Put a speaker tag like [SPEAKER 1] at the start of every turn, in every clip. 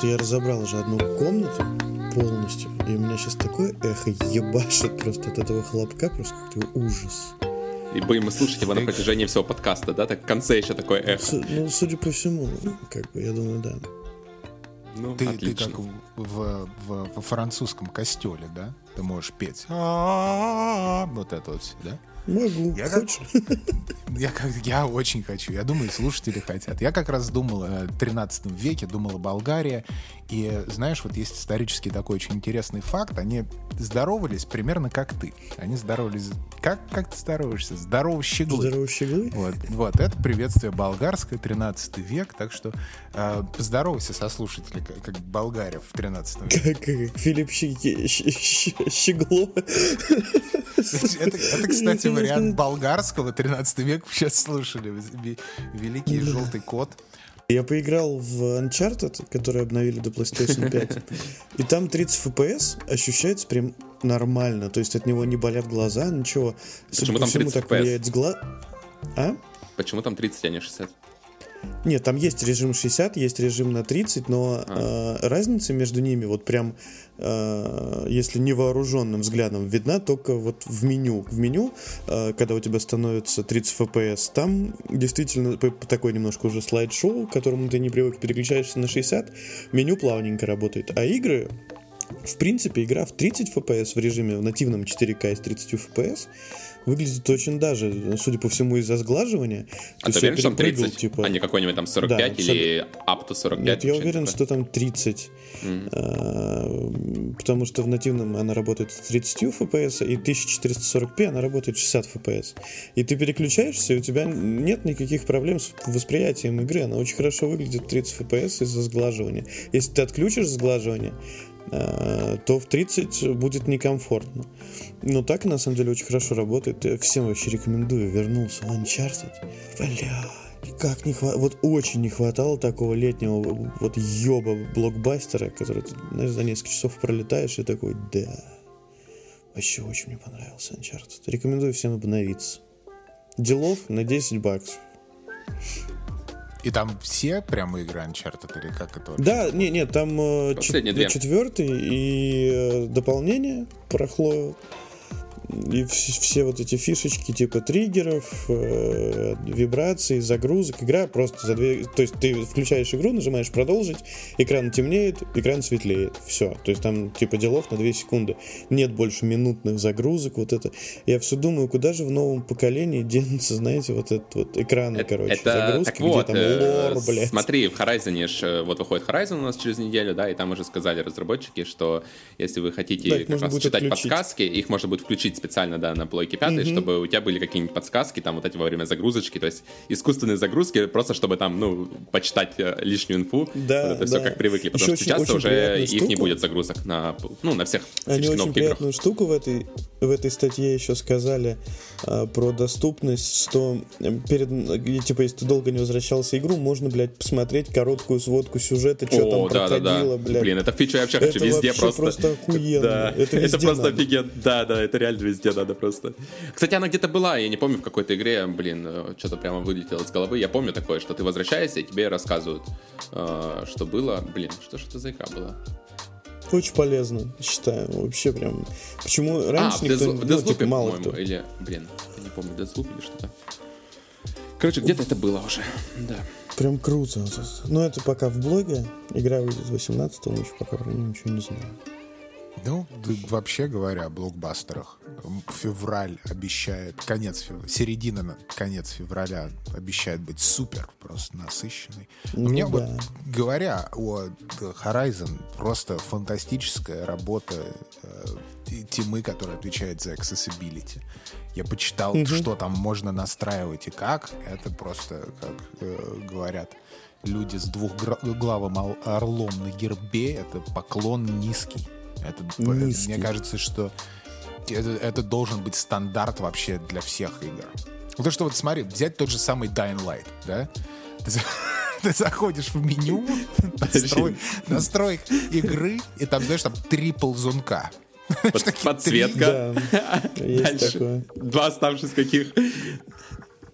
[SPEAKER 1] тут я разобрал уже одну комнату полностью, и у меня сейчас такое эхо ебашит просто от этого хлопка, просто какой-то ужас.
[SPEAKER 2] И будем слушать его на протяжении всего подкаста, да? Так в конце еще такое эхо.
[SPEAKER 1] Су- ну, судя по всему, как бы, я думаю, да.
[SPEAKER 2] Ну,
[SPEAKER 3] Ты, ты как в, в- в- во французском костеле, да? Ты можешь петь. Вот это вот все, да?
[SPEAKER 1] Могу,
[SPEAKER 3] Я как-
[SPEAKER 1] хочешь?
[SPEAKER 3] Я, как- я очень хочу. Я думаю, слушатели хотят. Я как раз думал о 13 веке, думал о Болгарии. И знаешь, вот есть исторический такой очень интересный факт. Они здоровались примерно как ты. Они здоровались... Как, как ты здороваешься? Здорово, щеглы.
[SPEAKER 1] Здорово, щеглы.
[SPEAKER 3] Вот, вот, это приветствие болгарское, 13 век, так что э, поздоровайся со слушателями, как, как болгарев в 13 веке.
[SPEAKER 1] Как, как Филипп Щегло.
[SPEAKER 3] Это, это, кстати, вариант болгарского 13 века сейчас слушали. Великий желтый кот.
[SPEAKER 1] Я поиграл в Uncharted, который обновили до PlayStation 5, и там 30 FPS ощущается прям нормально, то есть от него не болят глаза, ничего.
[SPEAKER 2] Почему
[SPEAKER 1] по
[SPEAKER 2] там
[SPEAKER 1] всему,
[SPEAKER 2] 30
[SPEAKER 1] так
[SPEAKER 2] FPS?
[SPEAKER 1] с. А?
[SPEAKER 2] Почему там 30, а не 60?
[SPEAKER 1] Нет, там есть режим 60, есть режим на 30, но
[SPEAKER 2] А.
[SPEAKER 1] э, разница между ними вот прям, э, если невооруженным взглядом, видна только вот в меню. В меню, э, когда у тебя становится 30 FPS, там действительно такой немножко уже слайд-шоу, к которому ты не привык, переключаешься на 60, меню плавненько работает. А игры, в принципе, игра в 30 FPS в режиме в нативном 4К с 30 FPS выглядит очень даже, судя по всему, из-за сглаживания.
[SPEAKER 2] А ты уверен, что там
[SPEAKER 1] перепрыгал,
[SPEAKER 2] 30?
[SPEAKER 1] типа-
[SPEAKER 2] А не какой-нибудь там 45
[SPEAKER 1] Да,
[SPEAKER 2] или up to 45?
[SPEAKER 1] нет, я уверен,
[SPEAKER 2] такое?
[SPEAKER 1] что там 30. А, Потому что в нативном она работает с 30 FPS, и 1440p она работает 60 FPS. И ты переключаешься, и у тебя нет никаких проблем с восприятием игры. Она очень хорошо выглядит в 30 FPS из-за сглаживания. Если ты отключишь сглаживание, то в 30 будет некомфортно. Но так, на самом деле, очень хорошо работает. Я всем вообще рекомендую. Вернулся Uncharted. Бля, как не хватало, вот очень не хватало такого летнего вот ёба блокбастера, который ты, знаешь, за несколько часов пролетаешь и такой, да. Вообще очень мне понравился Uncharted. Рекомендую всем обновиться. Делов на 10 баксов.
[SPEAKER 3] И там все прямо игры Uncharted или как это вообще?
[SPEAKER 1] Да, не, нет, там э, чет-
[SPEAKER 2] Последние две.
[SPEAKER 1] четвертый и э, дополнение порохло. И вс- все вот эти фишечки типа триггеров, э, вибраций, загрузок. Игра просто за две... То есть ты включаешь игру, нажимаешь продолжить, экран темнеет, экран светлеет. Все. То есть там типа делов на 2 секунды. Нет больше минутных загрузок. Вот это. Я все думаю, куда же в новом поколении денутся, знаете, вот этот вот экраны,
[SPEAKER 2] Это,
[SPEAKER 1] короче,
[SPEAKER 2] это-
[SPEAKER 1] загрузки,
[SPEAKER 2] так вот,
[SPEAKER 1] где
[SPEAKER 2] э,
[SPEAKER 1] там лор, блядь.
[SPEAKER 2] смотри, в Horizon, ж, э, вот выходит Horizon у нас через неделю, да, и там уже сказали разработчики, что если вы хотите
[SPEAKER 1] Да,
[SPEAKER 2] как раз читать
[SPEAKER 1] отключить.
[SPEAKER 2] подсказки, их можно будет включить специально, да, на плойке 5, чтобы у тебя были какие-нибудь подсказки, там вот эти во время загрузочки, то есть искусственные загрузки, просто чтобы там, ну, почитать э, лишнюю инфу,
[SPEAKER 1] Да,
[SPEAKER 2] вот это все
[SPEAKER 1] да.
[SPEAKER 2] как привыкли, потому
[SPEAKER 1] Еще
[SPEAKER 2] что
[SPEAKER 1] очень-
[SPEAKER 2] сейчас
[SPEAKER 1] очень
[SPEAKER 2] уже
[SPEAKER 1] приятную
[SPEAKER 2] их не
[SPEAKER 1] штуку.
[SPEAKER 2] будет загрузок на, ну, на всех
[SPEAKER 1] Они очень
[SPEAKER 2] новых играх.
[SPEAKER 1] приятную штуку в этой, в этой статье еще сказали а, про доступность, что перед, типа, если ты долго не возвращался в игру, можно, блядь, посмотреть короткую сводку сюжета, что там
[SPEAKER 2] да, да,
[SPEAKER 1] проходило,
[SPEAKER 2] да.
[SPEAKER 1] блядь.
[SPEAKER 2] Блин, это фича я вообще хочу
[SPEAKER 1] Это
[SPEAKER 2] везде
[SPEAKER 1] вообще
[SPEAKER 2] просто.
[SPEAKER 1] просто охуенно.
[SPEAKER 2] Да,
[SPEAKER 1] Это
[SPEAKER 2] это, просто офигенно. Да, да, это реально везде надо просто. Кстати, она где-то была, я не помню, в какой-то игре, блин, э, что-то прямо вылетело из головы. Я помню такое, что ты возвращаешься, и тебе рассказывают, э, что было. Блин, что же это за игра была?
[SPEAKER 1] Очень полезно, считаю. Вообще прям. Почему раньше
[SPEAKER 2] а, в
[SPEAKER 1] никто,
[SPEAKER 2] Deathloop,
[SPEAKER 1] ну,
[SPEAKER 2] Deathloop,
[SPEAKER 1] типа, мало
[SPEAKER 2] по-моему,
[SPEAKER 1] кто.
[SPEAKER 2] или, блин, я не помню, Deathloop или что-то. Короче, где-то это было уже, да.
[SPEAKER 1] Прям круто. Но это пока в блоге. Игра выйдет 18 мы еще пока про нее ничего не знаем.
[SPEAKER 3] Ну, вообще говоря о блокбастерах, февраль обещает, конец февраля, середина, на- конец февраля обещает быть супер, просто насыщенный.
[SPEAKER 1] Ну
[SPEAKER 3] вот,
[SPEAKER 1] да.
[SPEAKER 3] говоря о The Horizon, просто фантастическая работа э, Тимы, которая отвечает за accessibility. Я почитал, что там можно настраивать и как. Это просто, как э, говорят люди с двухглавым орлом на гербе, это поклон низкий. Это,
[SPEAKER 1] Низкий.
[SPEAKER 3] мне кажется, что это, это должен быть стандарт вообще для всех игр. Потому что вот смотри, взять тот же самый Dying Light, да? Ты, ты заходишь в меню, настрой, настрой игры, и там, знаешь, там три ползунка.
[SPEAKER 2] Под- подсветка.
[SPEAKER 1] Да, есть
[SPEAKER 2] Дальше.
[SPEAKER 1] такое.
[SPEAKER 2] Два оставшись каких.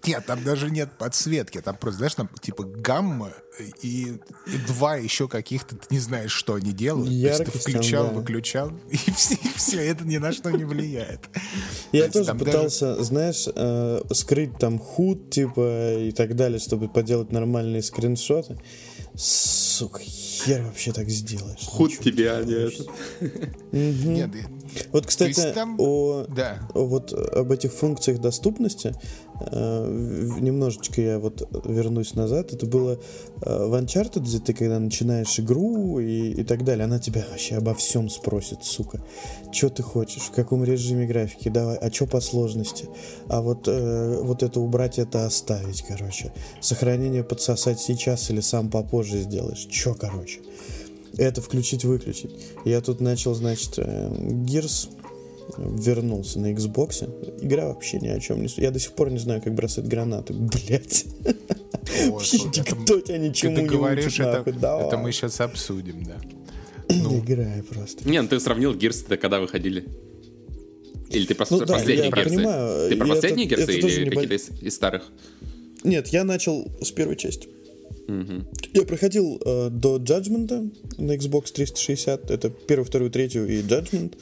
[SPEAKER 3] Нет, там даже нет подсветки. Там просто, знаешь, там типа гамма и, и два еще каких-то, ты не знаешь, что они делают. Яркость То есть ты включал, там, да. выключал, и все, и все, это ни на что не влияет.
[SPEAKER 1] Я То тоже пытался, даже... знаешь, э, скрыть там худ, типа, и так далее, чтобы поделать нормальные скриншоты. Сука, хер вообще так сделаешь.
[SPEAKER 2] Худ тебе, а не этот.
[SPEAKER 1] Нет, вот, кстати, там... о, да. вот об этих функциях доступности немножечко я вот вернусь назад. Это было э, в Uncharted, где ты когда начинаешь игру и, и так далее, она тебя вообще обо всем спросит, сука. Что ты хочешь, в каком режиме графики, давай, а что по сложности? А вот, э, вот это убрать, это оставить, короче. Сохранение подсосать сейчас или сам попозже сделаешь. Че, короче? это включить-выключить. Я тут начал, значит, Gears вернулся на Xbox. Игра вообще ни о чем не... Я до сих пор не знаю, как бросать гранаты. Блять. Вообще никто тебя ничему не говоришь,
[SPEAKER 3] это, это мы сейчас обсудим, да.
[SPEAKER 1] Ну. Играй просто.
[SPEAKER 2] Не, ну ты сравнил ты когда выходили? Или ты просто ну, да, последние Герсы? Понимаю. Ты про последние это, Герсы или какие-то из, из старых?
[SPEAKER 1] Нет, я начал с первой части. Угу. Я проходил э, до Judgment на Xbox 360. Это первую, вторую, третью и Judgment.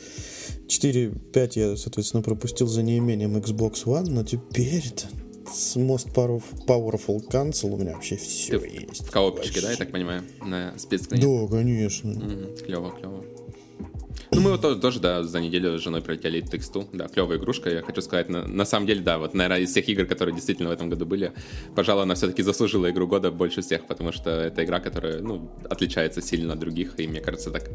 [SPEAKER 1] 4-5 я, соответственно, пропустил за неимением Xbox One, но теперь-то с Most Powerful Console у меня вообще все Ты есть.
[SPEAKER 2] В коопчике, да, я так понимаю, на спецкниге?
[SPEAKER 1] Да, конечно.
[SPEAKER 2] Угу. Клево, клево. Ну, мы вот тоже, да, за неделю с женой пролетели тексту. Да, клевая игрушка. Я хочу сказать, на, на самом деле, да, вот, наверное, из всех игр, которые действительно в этом году были, пожалуй, она все-таки заслужила игру года больше всех, потому что это игра, которая, ну, отличается сильно от других, и мне кажется, так,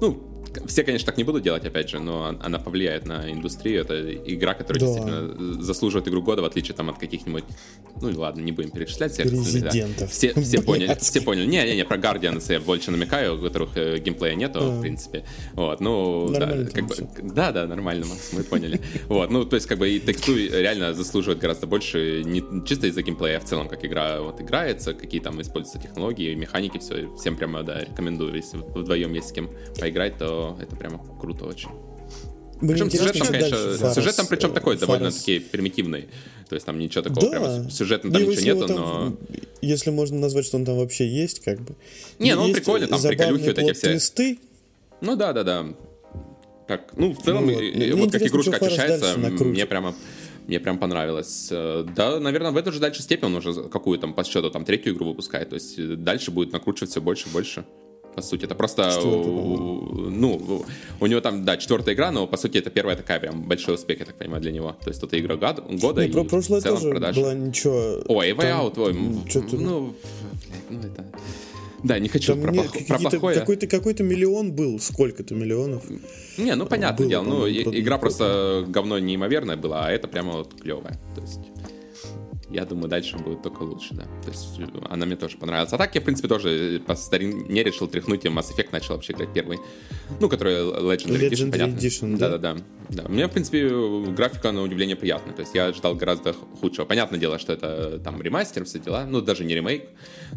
[SPEAKER 2] ну, все, конечно, так не будут делать, опять же, но она повлияет на индустрию. Это игра, которая да. действительно заслуживает игру года, в отличие там от каких-нибудь... Ну ладно, не будем перечислять всех.
[SPEAKER 1] Резидентов.
[SPEAKER 2] Все, все поняли, все поняли. Не-не-не, про Guardians я больше намекаю, у которых э, геймплея нету, а. в принципе. Вот, ну, да, как бы, да, да, нормально, Макс, мы поняли. Вот, ну, то есть, как бы, и тексту реально заслуживает гораздо больше, не чисто из-за геймплея, а в целом, как игра вот играется, какие там используются технологии, механики, все, всем прямо, да, рекомендую. Если вдвоем есть с кем поиграть, то это прямо круто очень. Мне причем сюжет там, конечно, Фарас, сюжет там причем такой Фарас. довольно-таки примитивный. То есть там ничего такого да. прямо сюжетно там ничего нету, там, но...
[SPEAKER 1] Если можно назвать, что он там вообще есть, как бы.
[SPEAKER 2] Не, ну он прикольный, там приколюхи вот эти все.
[SPEAKER 1] Листы.
[SPEAKER 2] Ну да, да, да. Так, ну в целом, ну, вот, и, вот как игрушка очищается, мне прямо мне прям понравилось. Э, да, наверное, в эту же дальше степень он уже какую там по счету там третью игру выпускает. То есть э, дальше будет накручивать все больше и больше по сути. Это просто, ну, у него там, да, четвертая игра, но, по сути, это первая такая прям большой успех, я так понимаю, для него. То есть это игра года, года
[SPEAKER 1] и прошлое в целом тоже продаж. была ничего...
[SPEAKER 2] Ой, Way Out, твой, ну, ну, это... Да, не хочу Там про, нет, про плохое.
[SPEAKER 1] Какой-то, какой-то миллион был, сколько-то миллионов.
[SPEAKER 2] Не, ну понятное было, дело, ну игра просто говно неимоверное была, а это прямо вот клевая. То есть я думаю, дальше будет только лучше, да. То есть э, она мне тоже понравилась. А так я, в принципе, тоже по старине решил тряхнуть, и Mass Effect начал вообще играть первый. Ну, который Legendary, Legendary Edition, понятно. Edition, да? Да-да-да. Да. Мне, в принципе, графика, на удивление, приятная. То есть я ждал гораздо худшего. Понятное дело, что это там ремастер, все дела. Ну, даже не ремейк,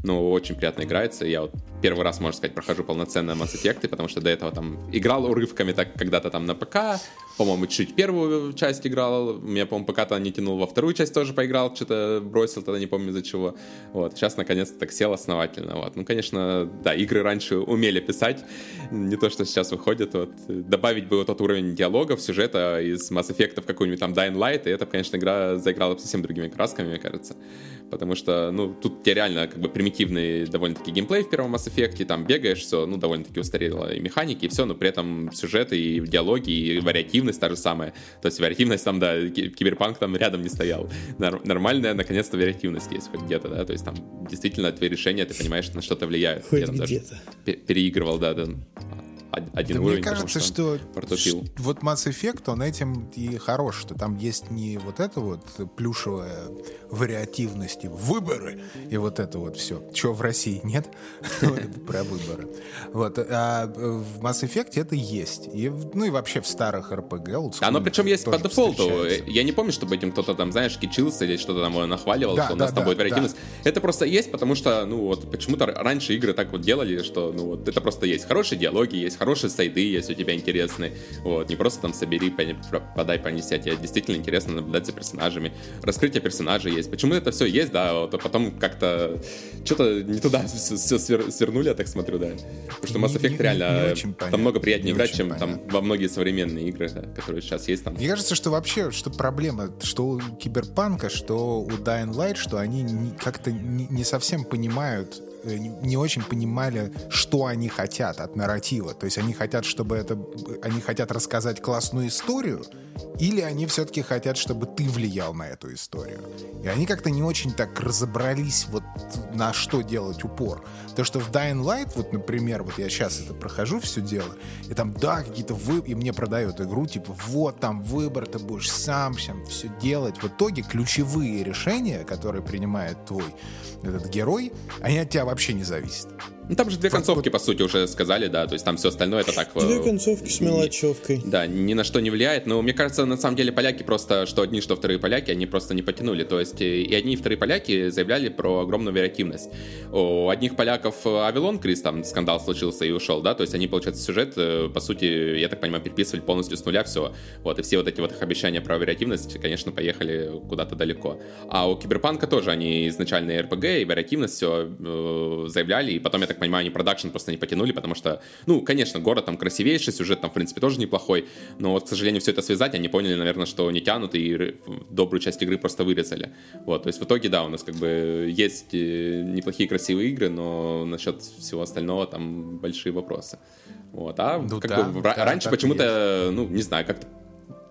[SPEAKER 2] но очень приятно играется. Я вот первый раз, можно сказать, прохожу полноценно Mass Effect, потому что до этого там играл урывками так когда-то там на ПК, по-моему, чуть первую часть играл, меня, по-моему, пока-то не тянул во вторую часть тоже поиграл, что-то бросил, тогда не помню из-за чего. Вот, сейчас наконец-то так сел основательно. Вот. Ну, конечно, да, игры раньше умели писать, не то, что сейчас выходит. Вот. Добавить бы вот тот уровень диалогов, сюжета из Mass Effect в какую-нибудь там Dying Light, и это, конечно, игра заиграла совсем другими красками, мне кажется потому что, ну, тут тебе реально как бы примитивный довольно-таки геймплей в первом Mass Effect, там бегаешь, все, ну, довольно-таки устарело и механики, и все, но при этом сюжет и диалоги, и вариативность та же самая. То есть вариативность там, да, киберпанк там рядом не стоял. Нормальная, наконец-то, вариативность есть хоть где-то, да, то есть там действительно твои решения, ты понимаешь, на что-то влияют.
[SPEAKER 1] Хоть где-то.
[SPEAKER 2] переигрывал, да, да, один да уровень.
[SPEAKER 3] Мне кажется, что, что вот Mass Effect, он этим и хорош, что там есть не вот это вот плюшевая вариативность, и выборы, и вот это вот все. Чего в России нет? Про выборы. Вот. А в Mass Effect это есть. И, ну и вообще в старых RPG.
[SPEAKER 2] Оно причем есть по дефолту. Я не помню, чтобы этим кто-то там, знаешь, кичился или что-то там нахваливал, что у нас там будет вариативность. Это просто есть, потому что, ну вот, почему-то раньше игры так вот делали, что, ну вот, это просто есть. Хорошие диалоги, есть хорошие сайды есть у тебя интересные, вот, не просто там собери, подай, понеси, а тебе действительно интересно наблюдать за персонажами, раскрытие персонажей есть, почему это все есть, да, вот, а потом как-то что-то не туда все свернули, я так смотрю, да, потому что Mass Effect не, реально не там много приятнее играть, чем понятно. там во многие современные игры, которые сейчас есть там.
[SPEAKER 3] Мне кажется, что вообще, что проблема, что у Киберпанка, что у Dying Light, что они как-то не, не совсем понимают не очень понимали, что они хотят от нарратива. То есть они хотят, чтобы это... Они хотят рассказать классную историю, или они все-таки хотят, чтобы ты влиял на эту историю. И они как-то не очень так разобрались, вот на что делать упор. То, что в Dying Light, вот, например, вот я сейчас это прохожу все дело, и там, да, какие-то вы... И мне продают игру, типа, вот там выбор, ты будешь сам всем все делать. В итоге ключевые решения, которые принимает твой этот герой, они от тебя вообще не зависят.
[SPEAKER 2] Ну, там же две концовки, по сути, уже сказали, да, то есть там все остальное это так...
[SPEAKER 1] Две э, концовки с мелочевкой.
[SPEAKER 2] Да, ни на что не влияет, но мне кажется, на самом деле поляки просто, что одни, что вторые поляки, они просто не потянули, то есть э, и одни, и вторые поляки заявляли про огромную вариативность. У одних поляков Авилон Крис, там скандал случился и ушел, да, то есть они, получается, сюжет, э, по сути, я так понимаю, переписывали полностью с нуля все, вот, и все вот эти вот их обещания про вариативность, конечно, поехали куда-то далеко. А у Киберпанка тоже они изначально РПГ, и вариативность все э, заявляли, и потом, я так понимаю, они продакшн просто не потянули, потому что, ну, конечно, город там красивейший, сюжет там, в принципе, тоже неплохой, но вот, к сожалению, все это связать, они поняли, наверное, что не тянут, и добрую часть игры просто вырезали. Вот, то есть в итоге, да, у нас как бы есть э, неплохие красивые игры, но насчет всего остального там большие вопросы. Вот, а ну, как да, бы да, раньше почему-то, ну, не знаю, как-то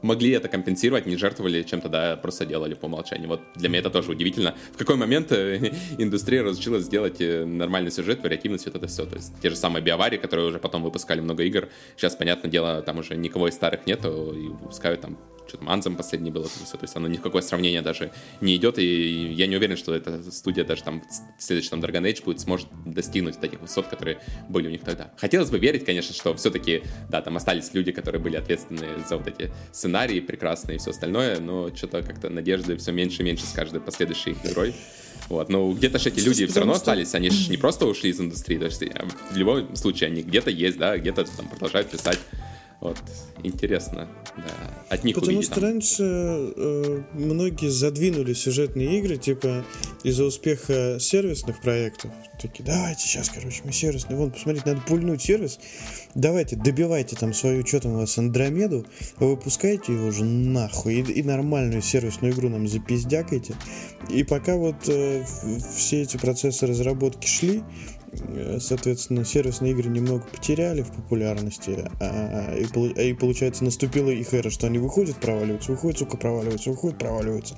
[SPEAKER 2] могли это компенсировать, не жертвовали чем-то, да, просто делали по умолчанию. Вот для меня это тоже удивительно. В какой момент э, индустрия разучилась сделать э, нормальный сюжет, вариативность, вот это все. То есть те же самые биовари, которые уже потом выпускали много игр. Сейчас, понятное дело, там уже никого из старых нету, и выпускают там что там Анзем последний было, то есть оно ни в какое сравнение даже не идет, и я не уверен, что эта студия даже там в следующем Dragon Age будет сможет достигнуть таких высот, которые были у них тогда. Хотелось бы верить, конечно, что все-таки, да, там остались люди, которые были ответственны за вот эти сценарии прекрасные и все остальное, но что-то как-то надежды все меньше и меньше с каждой последующей игрой. Вот, но где-то же эти люди все равно что... остались, они же не просто ушли из индустрии, то есть а в любом случае они где-то есть, да, где-то там продолжают писать вот, интересно, да, от них
[SPEAKER 1] Потому
[SPEAKER 2] увидеть,
[SPEAKER 1] что там. раньше э, многие задвинули сюжетные игры, типа, из-за успеха сервисных проектов. Такие, давайте сейчас, короче, мы сервисные. Вон, посмотрите, надо пульнуть сервис. Давайте, добивайте там свою, что там у вас, Андромеду, выпускайте ее уже нахуй. И, и нормальную сервисную игру нам запиздякайте. И пока вот э, все эти процессы разработки шли, соответственно, сервисные игры немного потеряли в популярности, а, и, и получается наступила их эра, что они выходят, проваливаются, выходят, сука, проваливаются, выходят, проваливаются.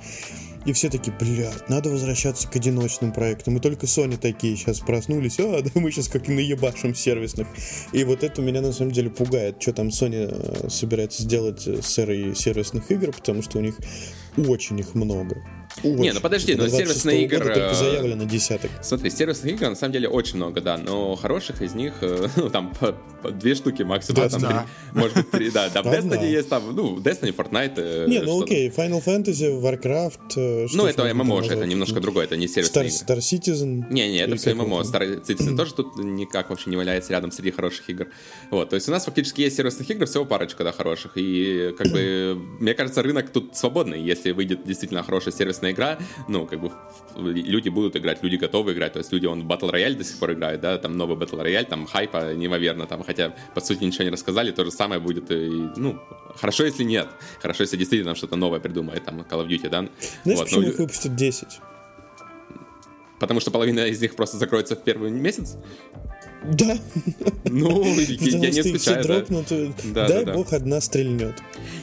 [SPEAKER 1] И все таки блядь, надо возвращаться к одиночным проектам. И только Sony такие сейчас проснулись, а, да мы сейчас как и наебашим сервисных. И вот это меня на самом деле пугает, что там Sony э, собирается сделать с эрой сервисных игр, потому что у них очень их много.
[SPEAKER 2] Очень. Не, ну подожди, но сервисные игры... Только
[SPEAKER 1] э, заявлено десяток.
[SPEAKER 2] Смотри, сервисных игр на самом деле очень много, да, но хороших из них, э, ну, там, по, по две штуки максимум, да, там, три, может быть, три, да, да, в Destiny есть там, ну, Destiny, Fortnite.
[SPEAKER 1] Э, не, ну окей, Final Fantasy, Warcraft...
[SPEAKER 2] Ну, это MMO же, это немножко другое, это не сервисные
[SPEAKER 1] Star, Star Citizen.
[SPEAKER 2] Не, не, это все MMO, Star Citizen тоже тут никак вообще не валяется рядом среди хороших игр. Вот, то есть у нас фактически есть сервисных игр всего парочка, да, хороших, и, как бы, мне кажется, рынок тут свободный, если выйдет действительно хорошая сервисная игра, ну, как бы люди будут играть, люди готовы играть, то есть люди, он Battle Royale до сих пор играет, да, там новый Battle Royale, там хайпа неимоверно, там, хотя, по сути, ничего не рассказали, то же самое будет, и, ну, хорошо, если нет, хорошо, если действительно что-то новое придумает, там, Call of Duty, да.
[SPEAKER 1] Знаешь, вот, почему но... их выпустят 10?
[SPEAKER 2] Потому что половина из них просто закроется в первый месяц?
[SPEAKER 1] Да.
[SPEAKER 2] Ну, я не скучаю,
[SPEAKER 1] дропнут, да. дай бог одна стрельнет.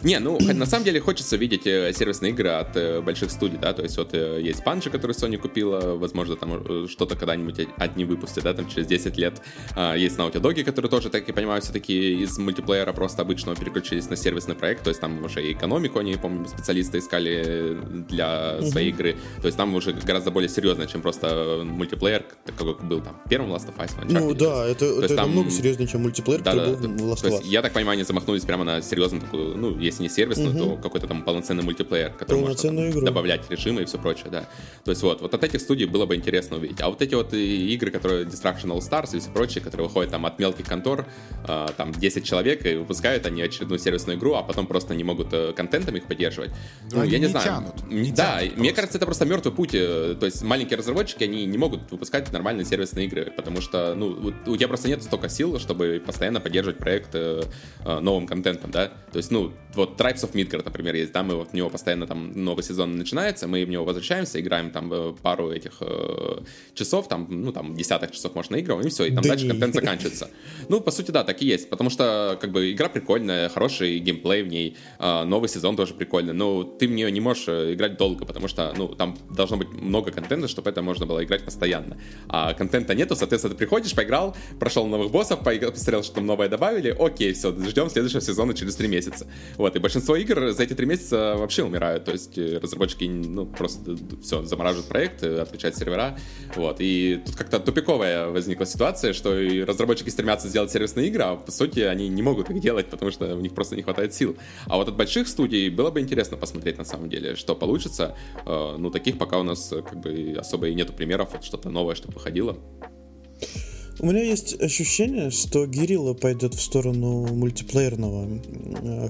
[SPEAKER 2] Не, ну, на самом деле хочется видеть э, сервисные игры от э, больших студий, да, то есть вот э, есть Панчи, который Sony купила, возможно, там что-то когда-нибудь одни выпустят, да, там через 10 лет. А, есть Naughty Dog, которые тоже, так я понимаю, все-таки из мультиплеера просто обычного переключились на сервисный проект, то есть там уже и экономику они, помню, специалисты искали для своей игры, то есть там уже гораздо более серьезно, чем просто мультиплеер, какой был там в первом Last of Us.
[SPEAKER 1] Ну да, Да, это, это там... намного серьезнее, чем мультиплеер,
[SPEAKER 2] да,
[SPEAKER 1] который
[SPEAKER 2] да,
[SPEAKER 1] был в Last
[SPEAKER 2] то есть, Я так понимаю, они замахнулись прямо на серьезную такую, ну, если не сервисную, угу. то какой-то там полноценный мультиплеер, который может там, добавлять режимы и все прочее, да. То есть вот, вот от этих студий было бы интересно увидеть. А вот эти вот игры, которые Destruction All Stars и все прочее, которые выходят там от мелких контор, э, там 10 человек, и выпускают они очередную сервисную игру, а потом просто не могут э, контентом их поддерживать.
[SPEAKER 3] Ну, я не, не знаю. Тянут, не
[SPEAKER 2] да, тянут мне кажется, это просто мертвый путь. Э, то есть маленькие разработчики, они не могут выпускать нормальные сервисные игры, потому что, ну, у тебя просто нет столько сил, чтобы постоянно поддерживать проект э, э, новым контентом, да. То есть, ну, вот Tribes of Midgard, например, есть, да, мы вот в него постоянно там новый сезон начинается, мы в него возвращаемся, играем там пару этих э, часов, там, ну, там, десяток часов можно наигрываем, и все, и там да дальше контент заканчивается. Ну, по сути, да, так и есть, потому что, как бы, игра прикольная, хороший геймплей в ней, э, новый сезон тоже прикольный, но ты в нее не можешь э, играть долго, потому что, ну, там должно быть много контента, чтобы это можно было играть постоянно. А контента нету, соответственно, ты приходишь, поиграл, прошел новых боссов, поиграл, посмотрел, что там новое добавили, окей, все, ждем следующего сезона через три месяца. Вот, и большинство игр за эти три месяца вообще умирают, то есть э, разработчики, ну, просто все, замораживают проект, э, отключают сервера, вот, и тут как-то тупиковая возникла ситуация, что и разработчики стремятся сделать сервисные игры, а по сути они не могут их делать, потому что у них просто не хватает сил. А вот от больших студий было бы интересно посмотреть на самом деле, что получится. Э, ну, таких пока у нас как бы особо и нету примеров, вот что-то новое, что выходило.
[SPEAKER 1] У меня есть ощущение, что Гирилла пойдет в сторону мультиплеерного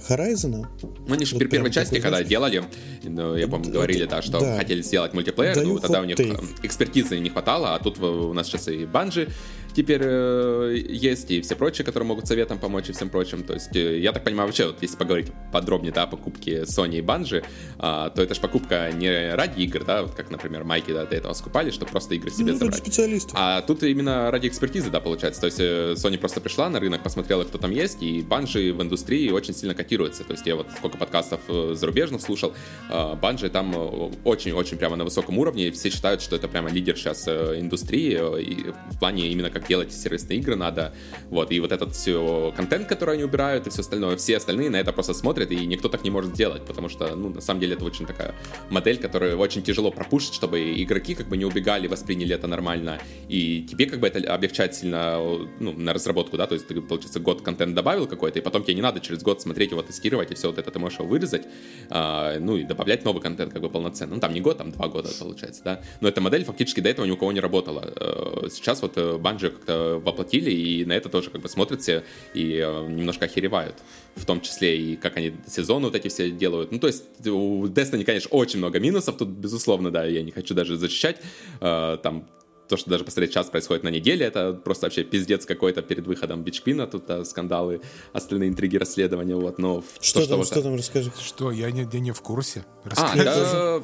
[SPEAKER 1] Horizon.
[SPEAKER 2] Ну, они же вот первой части, такой, когда делали, ну, я помню, говорили, да, что да. хотели сделать мультиплеер, Даю ну, тогда у них take. экспертизы не хватало, а тут у нас сейчас и Банжи теперь э, есть и все прочие, которые могут советом помочь и всем прочим. То есть, э, я так понимаю, вообще, вот если поговорить подробнее да, о покупке Sony и Bungie, э, то это же покупка не ради игр, да, вот как, например, Майки да, до этого скупали, чтобы просто игры себе ну, забрать.
[SPEAKER 1] специалисты.
[SPEAKER 2] А тут именно ради экспертизы, да, получается. То есть, э, Sony просто пришла на рынок, посмотрела, кто там есть, и Bungie в индустрии очень сильно котируется. То есть, я вот сколько подкастов э, зарубежных слушал, э, Bungie там очень-очень прямо на высоком уровне, и все считают, что это прямо лидер сейчас индустрии, и в плане именно как делать сервисные игры надо. Вот, и вот этот все контент, который они убирают, и все остальное, все остальные на это просто смотрят, и никто так не может сделать, потому что, ну, на самом деле, это очень такая модель, которую очень тяжело пропушить, чтобы игроки как бы не убегали, восприняли это нормально, и тебе как бы это облегчает сильно, ну, на разработку, да, то есть ты, получается, год контент добавил какой-то, и потом тебе не надо через год смотреть его, тестировать, и все вот это ты можешь его вырезать, а, ну, и добавлять новый контент как бы полноценно. Ну, там не год, там два года получается, да. Но эта модель фактически до этого ни у кого не работала. Э, сейчас вот Банжи как-то воплотили, и на это тоже как бы смотрят все и э, немножко охеревают. В том числе и как они сезоны вот эти все делают. Ну, то есть у Destiny, конечно, очень много минусов, тут, безусловно, да, я не хочу даже защищать. Э, там то, что даже посмотреть час происходит на неделе, это просто вообще пиздец какой-то перед выходом Бичквина, тут да, скандалы, остальные интриги расследования, вот, но...
[SPEAKER 1] Что, то, там, что, что там расскажи?
[SPEAKER 3] Что, я не, я не в курсе.
[SPEAKER 2] Расскажи. А, да,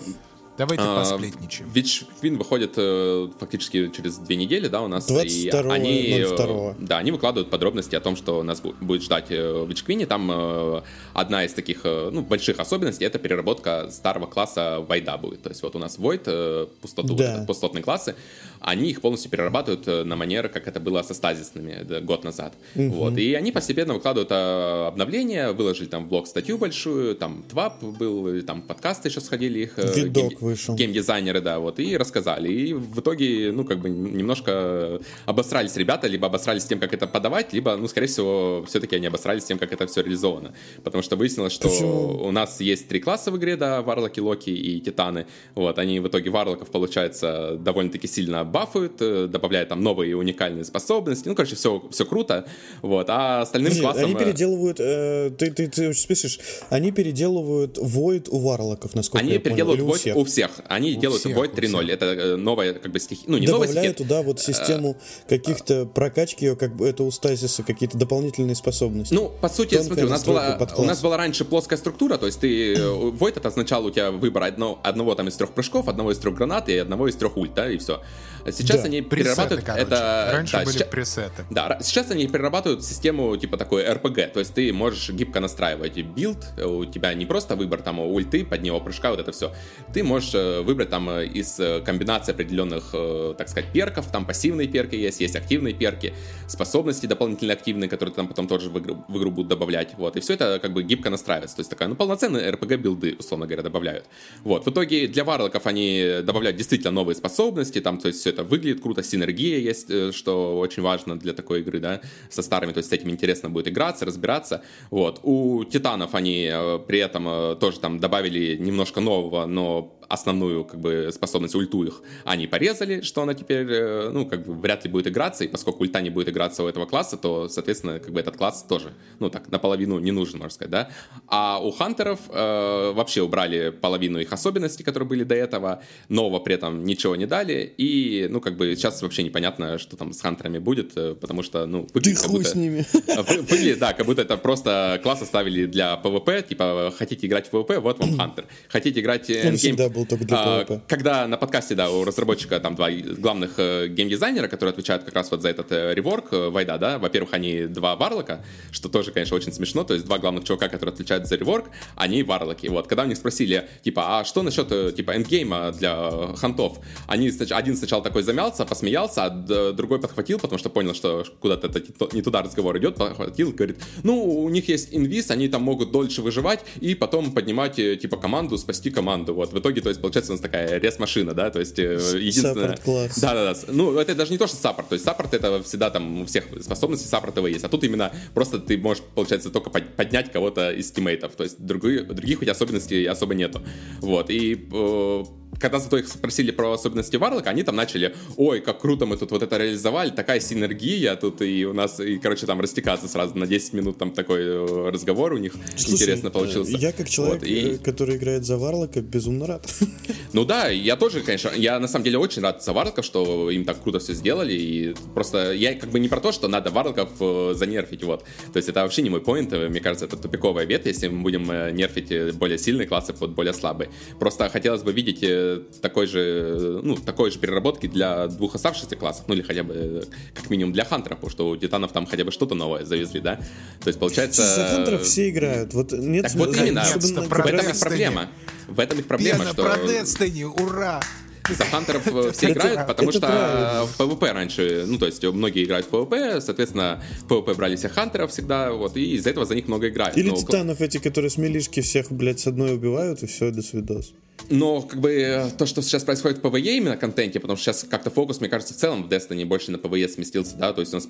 [SPEAKER 3] Давайте а, посплетничаем.
[SPEAKER 2] Witch Queen выходит э, фактически через две недели, да, у нас.
[SPEAKER 1] 22
[SPEAKER 2] и они,
[SPEAKER 1] 02.
[SPEAKER 2] Да, они выкладывают подробности о том, что нас будет ждать э, в Witch Queen е. Там э, одна из таких, э, ну, больших особенностей — это переработка старого класса Void а будет. То есть вот у нас Void, э, пустоту, да. пустотные классы, они их полностью перерабатывают э, на манер, как это было со стазисными год назад. Угу. Вот. И они постепенно выкладывают э, обновления, выложили там в блог статью большую, там TWAB был, там подкасты сейчас ходили их.
[SPEAKER 1] Э, ViDoc гейм, вышел.
[SPEAKER 2] Геймдизайнеры, да, вот, и рассказали. И в итоге, ну, как бы немножко обосрались ребята, либо обосрались тем, как это подавать, либо, ну, скорее всего, все-таки они обосрались тем, как это все реализовано. Потому что выяснилось, что Почему? у нас есть три класса в игре, да, Варлоки, Локи и Титаны. Вот, они в итоге Варлоков, получается, довольно-таки сильно бафают, э, добавляют там новые уникальные способности. Ну, короче, все, все круто. Вот. А остальным Подожди, классом...
[SPEAKER 1] Они э, переделывают... Э, ты, ты, ты очень спешишь. Они переделывают Void у варлоков, насколько
[SPEAKER 2] они
[SPEAKER 1] я
[SPEAKER 2] понял. Они переделывают Void у всех. Они у делают всех, Void 3.0. Это э, новая как бы стихия... Ну, не
[SPEAKER 1] Добавляют
[SPEAKER 2] новая
[SPEAKER 1] стихия. туда вот систему каких-то прокачки как бы это у стазиса, какие-то дополнительные способности.
[SPEAKER 2] Ну, по сути, Тонкая смотри, у нас, была, у нас была раньше плоская структура, то есть ты... Void это означало у тебя выбор одно, одного там из трех прыжков, одного из трех гранат и одного из трех ульт, да, и все. Сейчас да. они пресеты, перерабатывают
[SPEAKER 3] короче. это. Раньше
[SPEAKER 2] да,
[SPEAKER 3] были
[SPEAKER 2] сейчас,
[SPEAKER 3] пресеты.
[SPEAKER 2] Да, сейчас они перерабатывают систему типа такой RPG, то есть ты можешь гибко настраивать билд, у тебя не просто выбор там ульты, под него прыжка, вот это все. Ты можешь э, выбрать там э, из э, комбинации определенных, так сказать, перков, там пассивные перки есть, есть активные перки, способности дополнительно активные, которые там потом тоже в игру, в игру будут добавлять, вот, и все это как бы гибко настраивается, то есть такая, ну, полноценные RPG билды, условно говоря, добавляют. Вот, в итоге для варлоков они добавляют действительно новые способности, там, то есть все это выглядит круто, синергия есть, э, что очень важно для такой игры, да, со старыми, то есть с этим интересно будет играться, разбираться. Вот. У Титанов они э, при этом э, тоже там добавили немножко нового, но основную как бы способность ульту их они порезали, что она теперь, э, ну, как бы вряд ли будет играться, и поскольку ульта не будет играться у этого класса, то, соответственно, как бы этот класс тоже, ну, так, наполовину не нужен, можно сказать, да. А у хантеров э, вообще убрали половину их особенностей, которые были до этого, нового при этом ничего не дали, и, ну, как бы сейчас вообще непонятно, что там с хантерами будет, э, потому что, ну,
[SPEAKER 1] выглядит Ты хуй будто, с ними.
[SPEAKER 2] Выглядит, да, как будто это просто класс оставили для PvP, типа, хотите играть в PvP, вот вам хантер. Хотите играть
[SPEAKER 1] эндгейм был только для PvP.
[SPEAKER 2] А, когда на подкасте, да, у разработчика там два главных э, геймдизайнера, которые отвечают как раз вот за этот э, реворк э, Вайда, да, во-первых, они два варлока, что тоже, конечно, очень смешно, то есть два главных чувака, которые отвечают за реворк, они варлоки. Вот, когда у них спросили, типа, а что насчет, типа, эндгейма для хантов, они, один сначала такой замялся, посмеялся, а другой подхватил, потому что понял, что куда-то это не туда разговор идет, подхватил, говорит, ну, у них есть инвиз, они там могут дольше выживать и потом поднимать, типа, команду, спасти команду. Вот, в итоге, то есть, получается, у нас такая рес-машина, да, то есть э, единственное...
[SPEAKER 1] класс.
[SPEAKER 2] Да, да, да. Ну, это даже не то, что саппорт, то есть саппорт это всегда там у всех способностей саппортовые есть, а тут именно просто ты можешь, получается, только поднять кого-то из тиммейтов, то есть других, других у тебя особенностей особо нету. Вот, и э, когда зато их спросили про особенности Варлока, они там начали, ой, как круто мы тут вот это реализовали, такая синергия тут, и у нас, и, короче, там растекаться сразу на 10 минут там такой э, разговор у них Слушай, интересно получился.
[SPEAKER 1] Я как человек, вот, и... Э, который играет за Варлока, безумно рад.
[SPEAKER 2] Ну да, я тоже, конечно, я на самом деле очень рад за Варлоков, что им так круто все сделали, и просто я как бы не про то, что надо Варлоков э, занерфить, вот. То есть это вообще не мой поинт, мне кажется, это тупиковая вет, если мы будем нерфить более сильные классы под более слабые. Просто хотелось бы видеть такой же, ну, такой же переработки для двух оставшихся классов, ну или хотя бы как минимум для хантеров, потому что у титанов там хотя бы что-то новое завезли, да? То есть получается...
[SPEAKER 1] За хантеров все играют. Вот нет
[SPEAKER 2] так вот именно, в этом их проблема. В этом их проблема, Пьяно что...
[SPEAKER 3] про Destiny, ура!
[SPEAKER 2] За хантеров э, все играют, потому что в PvP раньше, ну, то есть многие играют в PvP, соответственно, в PvP брали всех хантеров всегда, вот, и из-за этого за них много играют.
[SPEAKER 1] Или титанов эти, которые с милишки всех, блядь, с одной убивают, и все, до свидос.
[SPEAKER 2] Но как бы то, что сейчас происходит в PvE именно контенте, потому что сейчас как-то фокус, мне кажется, в целом в Destiny больше на PvE сместился, да, то есть у нас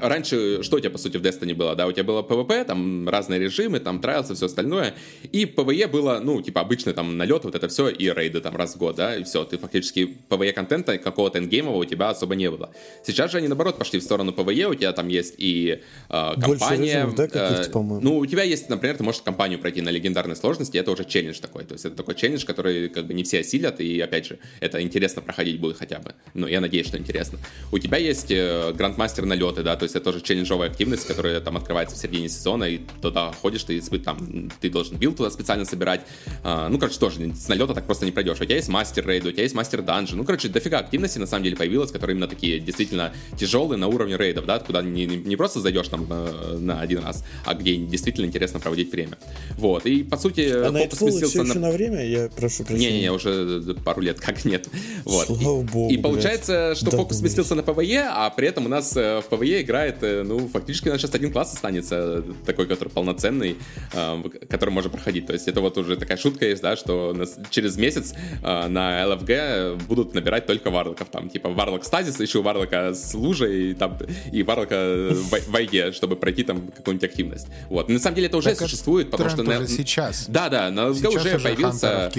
[SPEAKER 2] раньше что у тебя по сути в Destiny было, да, у тебя было PvP, там разные режимы, там трайлсы, все остальное, и PvE было, ну, типа обычный там налет, вот это все, и рейды там раз в год, да, и все, ты фактически PvE контента какого-то эндгеймового у тебя особо не было. Сейчас же они наоборот пошли в сторону PvE, у тебя там есть и э, кампания, режимов, да, э, ну, у тебя есть, например, ты можешь кампанию пройти на легендарной сложности, это уже челлендж такой, то есть это такой челлендж, который которые как бы не все осилят, и опять же, это интересно проходить будет хотя бы. Ну, я надеюсь, что интересно. У тебя есть э, grandmaster налеты, да, то есть это тоже челленджовая активность, которая там открывается в середине сезона, и туда ходишь, ты там, ты должен билд туда специально собирать. А, ну, короче, тоже с налета так просто не пройдешь. У тебя есть мастер рейд, у тебя есть мастер данжи. Ну, короче, дофига активности на самом деле появилось, которые именно такие действительно тяжелые на уровне рейдов, да, куда не, не просто зайдешь там на, на один раз, а где действительно интересно проводить время. Вот, и по сути
[SPEAKER 1] а фокус сместился на... на время, я прошу
[SPEAKER 2] прошу Не-не-не, уже пару лет как нет. Вот. Слава и, богу, И получается, блядь. что да, фокус сместился на PvE, а при этом у нас э, в PvE играет, э, ну, фактически у нас сейчас один класс останется, такой, который полноценный, э, который можно проходить. То есть это вот уже такая шутка есть, да, что через месяц на LFG будут набирать только варлоков. Там, типа, варлок стазис, еще варлока с лужей, и, там, и варлока в void'е, чтобы пройти там какую-нибудь активность. Вот. Но на самом деле это уже так существует, потому что...
[SPEAKER 3] На... сейчас.
[SPEAKER 2] Да, да, на LFG уже появился...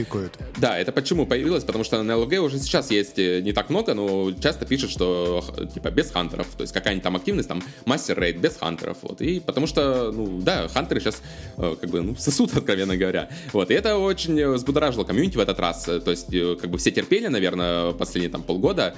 [SPEAKER 2] Да, это почему появилось? Потому что на ЛГ уже сейчас есть э, не так много, но часто пишут, что типа без хантеров, то есть какая-нибудь там активность, там мастер рейд без хантеров, вот, и потому что, ну, да, хантеры сейчас э, как бы, ну, сосут, откровенно говоря, вот, и это очень взбудоражило комьюнити в этот раз, то есть, э, как бы все терпели, наверное, последние там полгода,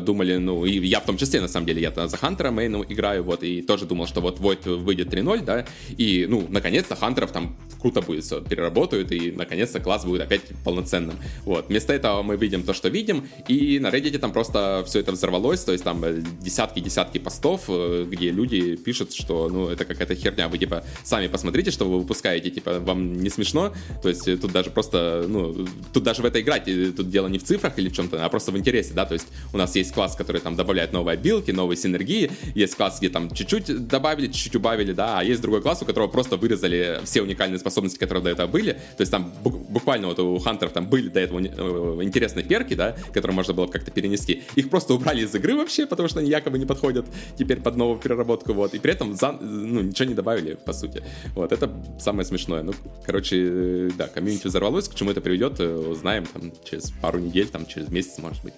[SPEAKER 2] думали, ну, и я в том числе, на самом деле, я за хантера мейну играю, вот, и тоже думал, что вот Void выйдет 3.0, да, и, ну, наконец-то хантеров там круто будет все, переработают, и, наконец-то, класс будет опять полноценным. Вот. Вместо этого мы видим то, что видим, и на Reddit там просто все это взорвалось, то есть там десятки-десятки постов, э, где люди пишут, что, ну, это какая-то херня, вы, типа, сами посмотрите, что вы выпускаете, типа, вам не смешно, то есть тут даже просто, ну, тут даже в это играть, тут дело не в цифрах или в чем-то, а просто в интересе, да, то есть у нас есть класс, который там добавляет новые обилки, новые синергии, есть класс, где там чуть-чуть добавили, чуть-чуть убавили, да, а есть другой класс, у которого просто вырезали все уникальные способности, которые до этого были, то есть там буквально вот у Хан хантеров там были до этого э, интересные перки, да, которые можно было как-то перенести. Их просто убрали из игры вообще, потому что они якобы не подходят теперь под новую переработку, вот. И при этом за, ну, ничего не добавили, по сути. Вот, это самое смешное. Ну, короче, э, да, комьюнити взорвалось, к чему это приведет, узнаем там через пару недель, там через месяц, может быть.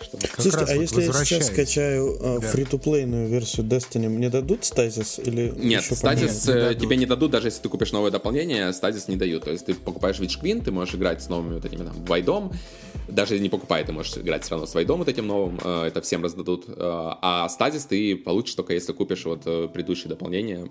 [SPEAKER 1] Что... Слушайте, а вот если я сейчас скачаю э, да. фри-то-плейную версию Destiny, мне дадут стазис или
[SPEAKER 2] Нет, стазис не тебе не дадут, даже если ты купишь новое дополнение, стазис не дают. То есть ты покупаешь Witch Queen, ты можешь играть с новыми вот этими там Вайдом, даже не покупай, ты можешь играть все равно с Вайдом вот этим новым, э, это всем раздадут. Э, а стазис ты получишь только если купишь вот предыдущее дополнение,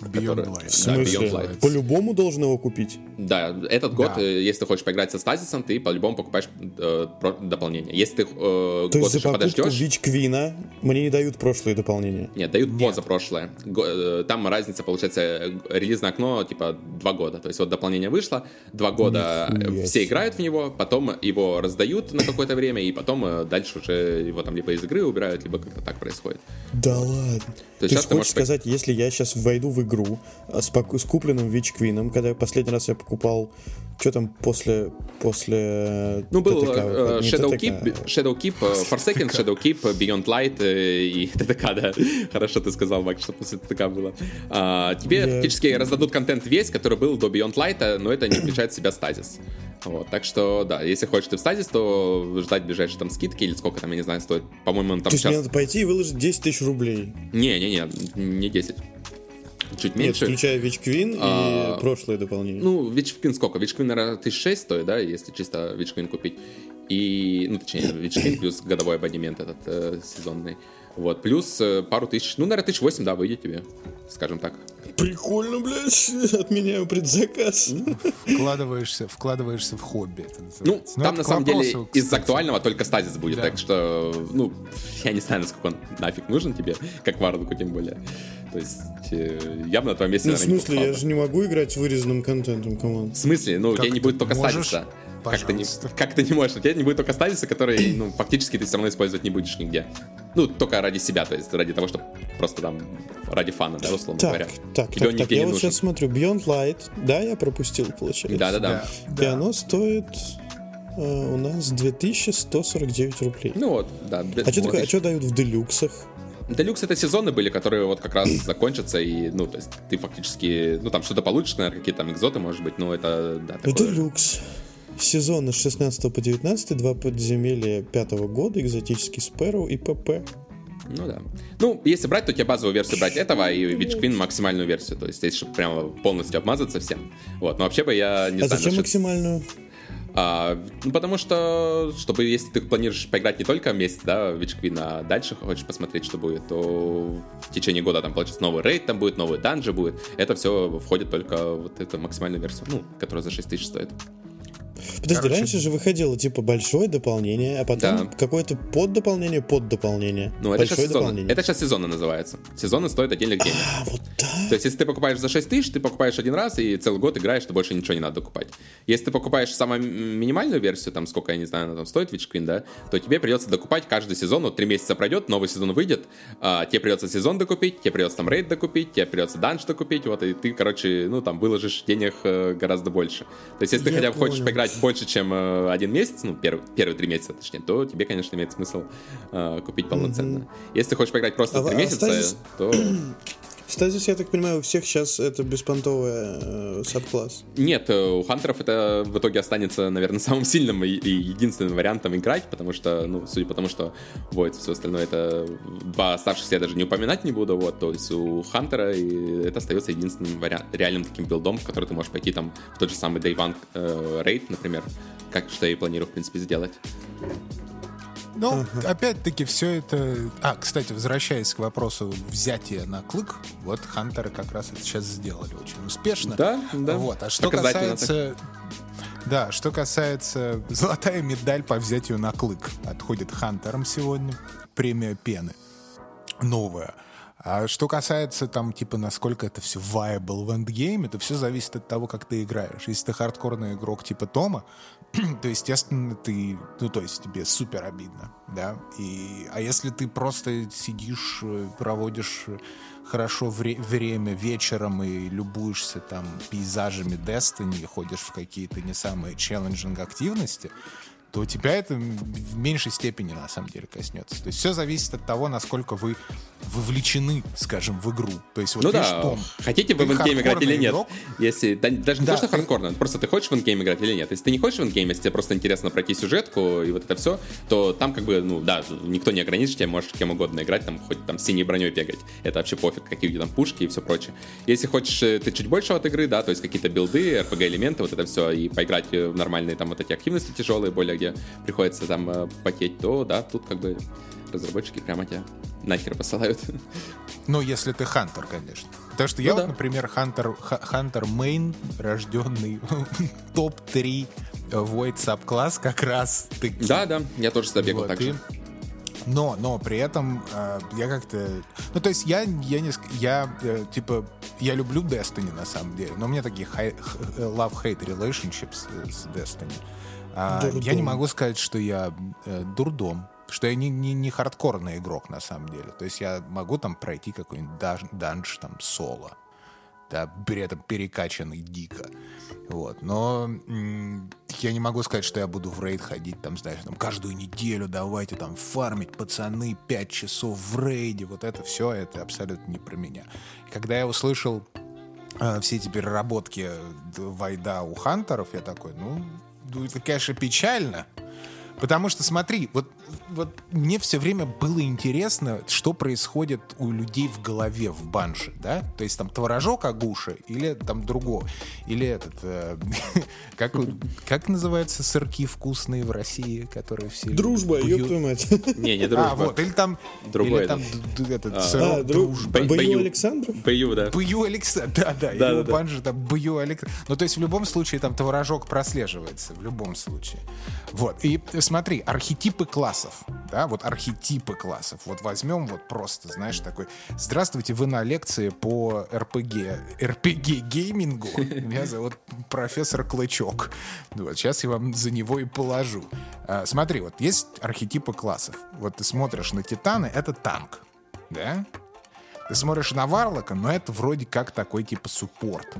[SPEAKER 1] Beyond Light. В смысле? Да, Light. По-любому должен его купить?
[SPEAKER 2] Да, этот год, да. Э, если ты хочешь поиграть со стазисом, ты по-любому покупаешь э, дополнение. Если ты э,
[SPEAKER 1] То год есть за покупку подождешь... Вич Квина мне не дают прошлые дополнения?
[SPEAKER 2] Нет, дают Нет. позапрошлое. Э, там разница, получается, релизное окно, типа, два года. То есть вот дополнение вышло, два года Нихуя все играют в него, потом его раздают на какое-то время, и потом дальше уже его там либо из игры убирают, либо как-то так происходит.
[SPEAKER 1] Да ладно. То есть, То есть хочешь сказать, если я сейчас войду в игру а, с, с купленным Вич Квином, когда последний раз я покупал что там после после
[SPEAKER 2] ну был ТТК, uh, Shadow, Keep, Shadow Keep, Forsaken, Shadow Keep, Beyond Light и ТТК, да. Хорошо ты сказал, Мак, что после ТТК было. А, тебе yeah. фактически раздадут контент весь, который был до Beyond Light, но это не включает в себя стазис. Вот, так что, да, если хочешь ты в стазис, то ждать ближайшие там скидки или сколько там, я не знаю, стоит. По-моему, он там
[SPEAKER 1] То сейчас... есть мне надо пойти и выложить 10 тысяч рублей?
[SPEAKER 2] Не-не-не, не 10 чуть меньше.
[SPEAKER 1] Нет, включая Вич Квин а, и прошлое дополнение.
[SPEAKER 2] Ну, Вич Квин сколько? Вич Квин, наверное, 1006 стоит, да, если чисто Вич Квин купить. И, ну, точнее, Вич Квин плюс годовой абонемент этот э, сезонный. Вот, плюс э, пару тысяч, ну, наверное, тысяч восемь, да, выйдет тебе, скажем так.
[SPEAKER 1] Прикольно, блядь, отменяю предзаказ.
[SPEAKER 3] Вкладываешься, вкладываешься в хобби, это
[SPEAKER 2] Ну, Но там, на самом деле, из актуального только стазис будет, да. так что, ну, я не знаю, насколько он нафиг нужен тебе, как Варнуку тем более. То есть, э, я бы на твоем месте,
[SPEAKER 1] Ну, в смысле, я же не могу играть с вырезанным контентом, команд.
[SPEAKER 2] В смысле? Ну, у тебя не будет только стазиса. Как ты, не, как не можешь? У тебя не будет только стазиса, который, ну, фактически ты все равно использовать не будешь нигде. Ну, только ради себя, то есть ради того, чтобы просто там, ради фана, да, условно
[SPEAKER 1] так,
[SPEAKER 2] говоря.
[SPEAKER 1] Так, Тебе так, так, я вот сейчас смотрю, Beyond Light, да, я пропустил, получается.
[SPEAKER 2] Да-да-да.
[SPEAKER 1] И оно стоит э, у нас 2149 рублей.
[SPEAKER 2] Ну вот, да. А
[SPEAKER 1] вот что такое, а что дают в делюксах?
[SPEAKER 2] Делюкс это сезоны были, которые вот как раз закончатся, и, ну, то есть ты фактически, ну, там что-то получишь, наверное, какие-то там экзоты, может быть, но это, да,
[SPEAKER 1] такое... Делюкс. Сезоны с 16 по 19, два подземелья 5 года, экзотический Спэрроу и ПП.
[SPEAKER 2] Ну да. Ну, если брать, то тебе базовую версию брать этого и Witch Queen максимальную версию. То есть, если прямо полностью обмазаться всем. Вот, но вообще бы я не
[SPEAKER 1] а
[SPEAKER 2] знаю...
[SPEAKER 1] А зачем максимальную?
[SPEAKER 2] А, ну, потому что, чтобы, если ты планируешь поиграть не только месяц, да, Witch Queen, а дальше хочешь посмотреть, что будет, то в течение года там, получится, новый рейд там будет, новый данжи будет. Это все входит только вот эту максимальную версию, ну, которая за 6 тысяч стоит.
[SPEAKER 1] Подожди, Короче. раньше же выходило типа большое дополнение, а потом да. какое-то поддополнение, поддополнение.
[SPEAKER 2] Ну, это сейчас, сезон, это сейчас сезонно называется. Сезоны стоят отдельных денег. А, вот так. То есть, если ты покупаешь за 6 тысяч, ты покупаешь один раз и целый год играешь, то больше ничего не надо покупать. Если ты покупаешь самую минимальную версию, там сколько, я не знаю, она там стоит, Witch Queen, да, то тебе придется докупать каждый сезон, вот 3 месяца пройдет, новый сезон выйдет, а, тебе придется сезон докупить, тебе придется там рейд докупить, тебе придется данж докупить, вот, и ты, короче, ну, там, выложишь денег э, гораздо больше. То есть, если я ты хотя бы хочешь поиграть больше, чем э, один месяц, ну, первый, первые три месяца, точнее, то тебе, конечно, имеет смысл э, купить полноценно. Mm-hmm. Если ты хочешь поиграть просто а, три месяца, остались... то...
[SPEAKER 1] Стазис, я так понимаю, у всех сейчас это беспонтовый э, сабкласс.
[SPEAKER 2] Нет, э, у хантеров это в итоге останется, наверное, самым сильным и, единственным вариантом играть, потому что, ну, судя по тому, что вот все остальное это два оставшихся я даже не упоминать не буду, вот, то есть у хантера это остается единственным вариант, реальным таким билдом, в который ты можешь пойти там в тот же самый Day One э, рейд, например, как что я и планирую, в принципе, сделать.
[SPEAKER 3] Ну, uh-huh. опять-таки, все это... А, кстати, возвращаясь к вопросу взятия на клык, вот Хантеры как раз это сейчас сделали очень успешно.
[SPEAKER 2] Да, да.
[SPEAKER 3] Вот. А что касается... Да, что касается золотая медаль по взятию на клык отходит Хантерам сегодня, премия пены новая. А что касается там, типа, насколько это все viable в эндгейме, то все зависит от того, как ты играешь. Если ты хардкорный игрок типа Тома, то, естественно, ты, ну, то есть тебе супер обидно, да. И, а если ты просто сидишь, э, проводишь хорошо вре- время вечером и любуешься там пейзажами Destiny, ходишь в какие-то не самые челленджинг активности, то тебя это в меньшей степени на самом деле коснется. То есть все зависит от того, насколько вы вовлечены, скажем, в игру. То есть вот
[SPEAKER 2] ну да, Том, хотите вы в ингейм играть или нет. Если, да, даже не да, то, что ты... хардкорно, просто ты хочешь в endgame играть или нет. Если ты не хочешь в endgame, если тебе просто интересно пройти сюжетку и вот это все, то там как бы, ну да, никто не ограничит тебя, можешь кем угодно играть, там хоть там синей броней бегать. Это вообще пофиг, какие у тебя там пушки и все прочее. Если хочешь э, ты чуть больше от игры, да, то есть какие-то билды, RPG-элементы, вот это все, и поиграть в нормальные там вот эти активности тяжелые, более где приходится там э, потеть, то да, тут как бы разработчики прямо тебя нахер посылают.
[SPEAKER 3] Ну, если ты Хантер, конечно. Потому что ну, я да. вот, например, Хантер, Хантер Мейн, рожденный топ-3 Void Subclass, как раз ты.
[SPEAKER 2] Да, да, я тоже забегал вот, так же.
[SPEAKER 3] Но, но при этом э, я как-то... Ну, то есть я, я не... Я, э, типа, я люблю Destiny на самом деле, но у меня такие love-hate relationships с Destiny. А, я не могу сказать, что я э, дурдом что я не, не, не хардкорный игрок на самом деле. То есть я могу там пройти какой-нибудь данж, данж там соло, да, при этом перекачанный дико. Вот. Но м- я не могу сказать, что я буду в рейд ходить, там, знаешь, там, каждую неделю давайте там фармить, пацаны, 5 часов в рейде. Вот это все, это абсолютно не про меня. когда я услышал э, все эти переработки Вайда у хантеров, я такой, ну, это, конечно, печально, Потому что, смотри, вот, вот мне все время было интересно, что происходит у людей в голове в банше, да? То есть там творожок Агуша или там другого. Или этот... Э, как, как называются сырки вкусные в России, которые все...
[SPEAKER 1] Дружба, ёб твою мать.
[SPEAKER 2] Не, не дружба.
[SPEAKER 3] А, вот, или там...
[SPEAKER 2] Другой.
[SPEAKER 3] Или там этот а, сырок а, дружба.
[SPEAKER 1] Бою Александров?
[SPEAKER 2] Бою, да.
[SPEAKER 3] Бою Александров, да, да. да его да, банжи там Бою Александров. Ну, то есть в любом случае там творожок прослеживается, в любом случае. Вот. И смотри, архетипы классов, да, вот архетипы классов. Вот возьмем вот просто, знаешь, такой, здравствуйте, вы на лекции по РПГ, РПГ-геймингу. Меня зовут профессор Клычок. Вот, сейчас я вам за него и положу. А, смотри, вот есть архетипы классов. Вот ты смотришь на Титаны, это танк, да? Ты смотришь на Варлока, но это вроде как такой типа суппорт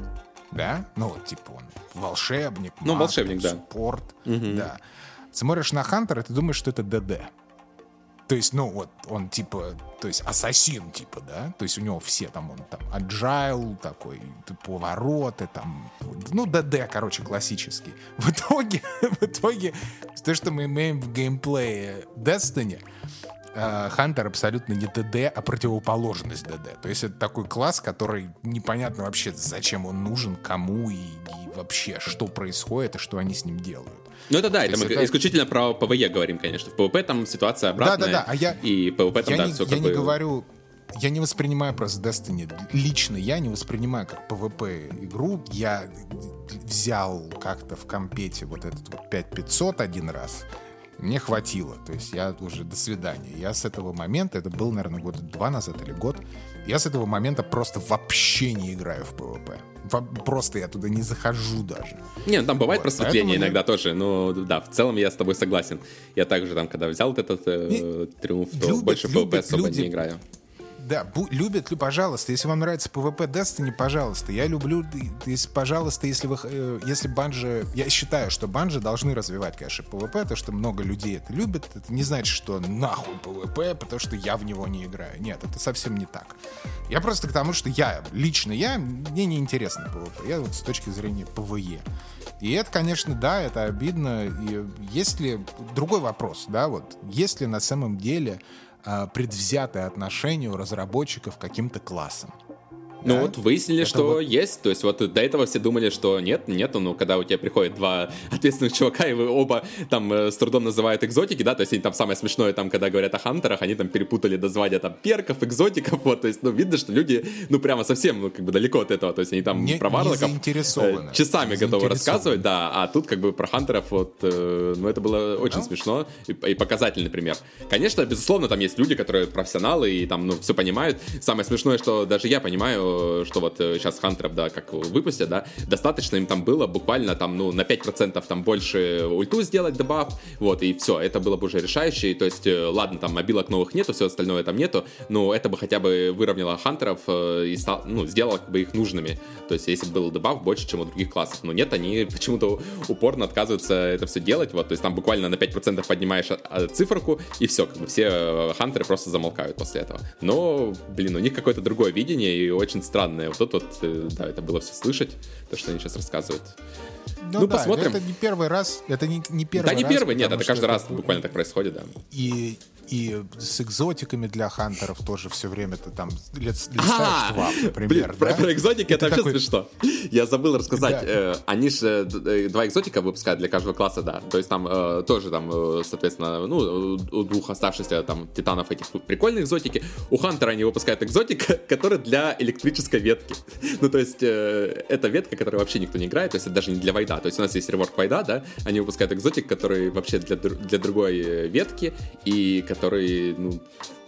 [SPEAKER 3] да? Ну, вот, типа он волшебник,
[SPEAKER 2] ну, маг, волшебник,
[SPEAKER 3] там, да. Суппорт, угу. да. Смотришь на Хантера, ты думаешь, что это ДД. То есть, ну, вот он типа, то есть ассасин, типа, да? То есть у него все там, он там agile такой, повороты там, ну, ДД, короче, классический. В итоге, в итоге, то, что мы имеем в геймплее Destiny, Э, Хантер абсолютно не ДД, а противоположность ДД. То есть это такой класс, который непонятно вообще, зачем он нужен, кому и, и вообще, что происходит и что они с ним делают.
[SPEAKER 2] Ну это да, это мы это... исключительно про PvE говорим, конечно. В PvP там ситуация обратная. Да, да, да. А я, и PvP там,
[SPEAKER 3] я
[SPEAKER 2] да,
[SPEAKER 3] не,
[SPEAKER 2] все
[SPEAKER 3] я не говорю, я не воспринимаю просто Destiny. Лично я не воспринимаю как PvP игру. Я взял как-то в компете вот этот вот 5500 один раз мне хватило. То есть я уже до свидания. Я с этого момента, это был, наверное, года два назад или год, я с этого момента просто вообще не играю в PvP. Просто я туда не захожу даже.
[SPEAKER 2] Не, ну там бывает вот, просветление иногда я... тоже, но да, в целом я с тобой согласен. Я также там, когда взял вот этот э, не... триумф, то любят, больше в PvP особо люди... не играю.
[SPEAKER 3] Да, любят, ли, пожалуйста, если вам нравится PvP Destiny, пожалуйста. Я люблю, если, пожалуйста, если вы, э, если банжи, я считаю, что банжи должны развивать, конечно, PvP, потому что много людей это любят. Это не значит, что нахуй PvP, потому что я в него не играю. Нет, это совсем не так. Я просто к тому, что я, лично я, мне не интересно PvP. Я вот с точки зрения PvE. И это, конечно, да, это обидно. И если... Другой вопрос, да, вот. Если на самом деле предвзятое отношение у разработчиков к каким-то классам.
[SPEAKER 2] Ну да? вот выяснили, это что вот... есть. То есть вот до этого все думали, что нет, нету. Но когда у тебя приходят два ответственных чувака, и вы оба там э, с трудом называют экзотики, да, то есть они там самое смешное, там, когда говорят о хантерах, они там перепутали названия там перков, экзотиков, вот, то есть, ну, видно, что люди, ну, прямо совсем, ну, как бы далеко от этого, то есть они там
[SPEAKER 3] не,
[SPEAKER 2] про варлоков
[SPEAKER 3] э,
[SPEAKER 2] часами готовы рассказывать, да, а тут как бы про хантеров, вот, э, ну, это было очень да? смешно и, и показательный пример. Конечно, безусловно, там есть люди, которые профессионалы и там, ну, все понимают. Самое смешное, что даже я понимаю, что вот сейчас хантеров, да, как выпустят, да, достаточно им там было буквально там, ну, на 5% там больше ульту сделать дебаф, вот, и все, это было бы уже решающее, то есть, э, ладно, там мобилок новых нету, все остальное там нету, но это бы хотя бы выровняло хантеров э, и стал, ну, сделало как бы их нужными, то есть, если бы был дебаф больше, чем у других классов, но нет, они почему-то упорно отказываются это все делать, вот, то есть, там буквально на 5% поднимаешь а, циферку, и все, как бы все э, хантеры просто замолкают после этого. Но, блин, у них какое-то другое видение и очень странное. Вот тут вот, да, это было все слышать, то, что они сейчас рассказывают.
[SPEAKER 3] Ну, ну да, посмотрим. Это не первый раз, это не, не первый раз.
[SPEAKER 2] Да, не первый, нет, это каждый раз буквально так происходит, да.
[SPEAKER 3] И и с экзотиками для хантеров тоже все время ты там листаешь два, например. Блин, да?
[SPEAKER 2] про, про экзотики это, это вообще такой... смешно. Я забыл рассказать. Да. Э, они же э, два экзотика выпускают для каждого класса, да. То есть там э, тоже там, э, соответственно, ну, у двух оставшихся там титанов этих прикольные экзотики. У хантера они выпускают экзотика, который для электрической ветки. ну, то есть э, это ветка, которую вообще никто не играет, то есть это даже не для вайда. То есть у нас есть реворк вайда, да, они выпускают экзотик, который вообще для, для другой э, ветки, и который, ну,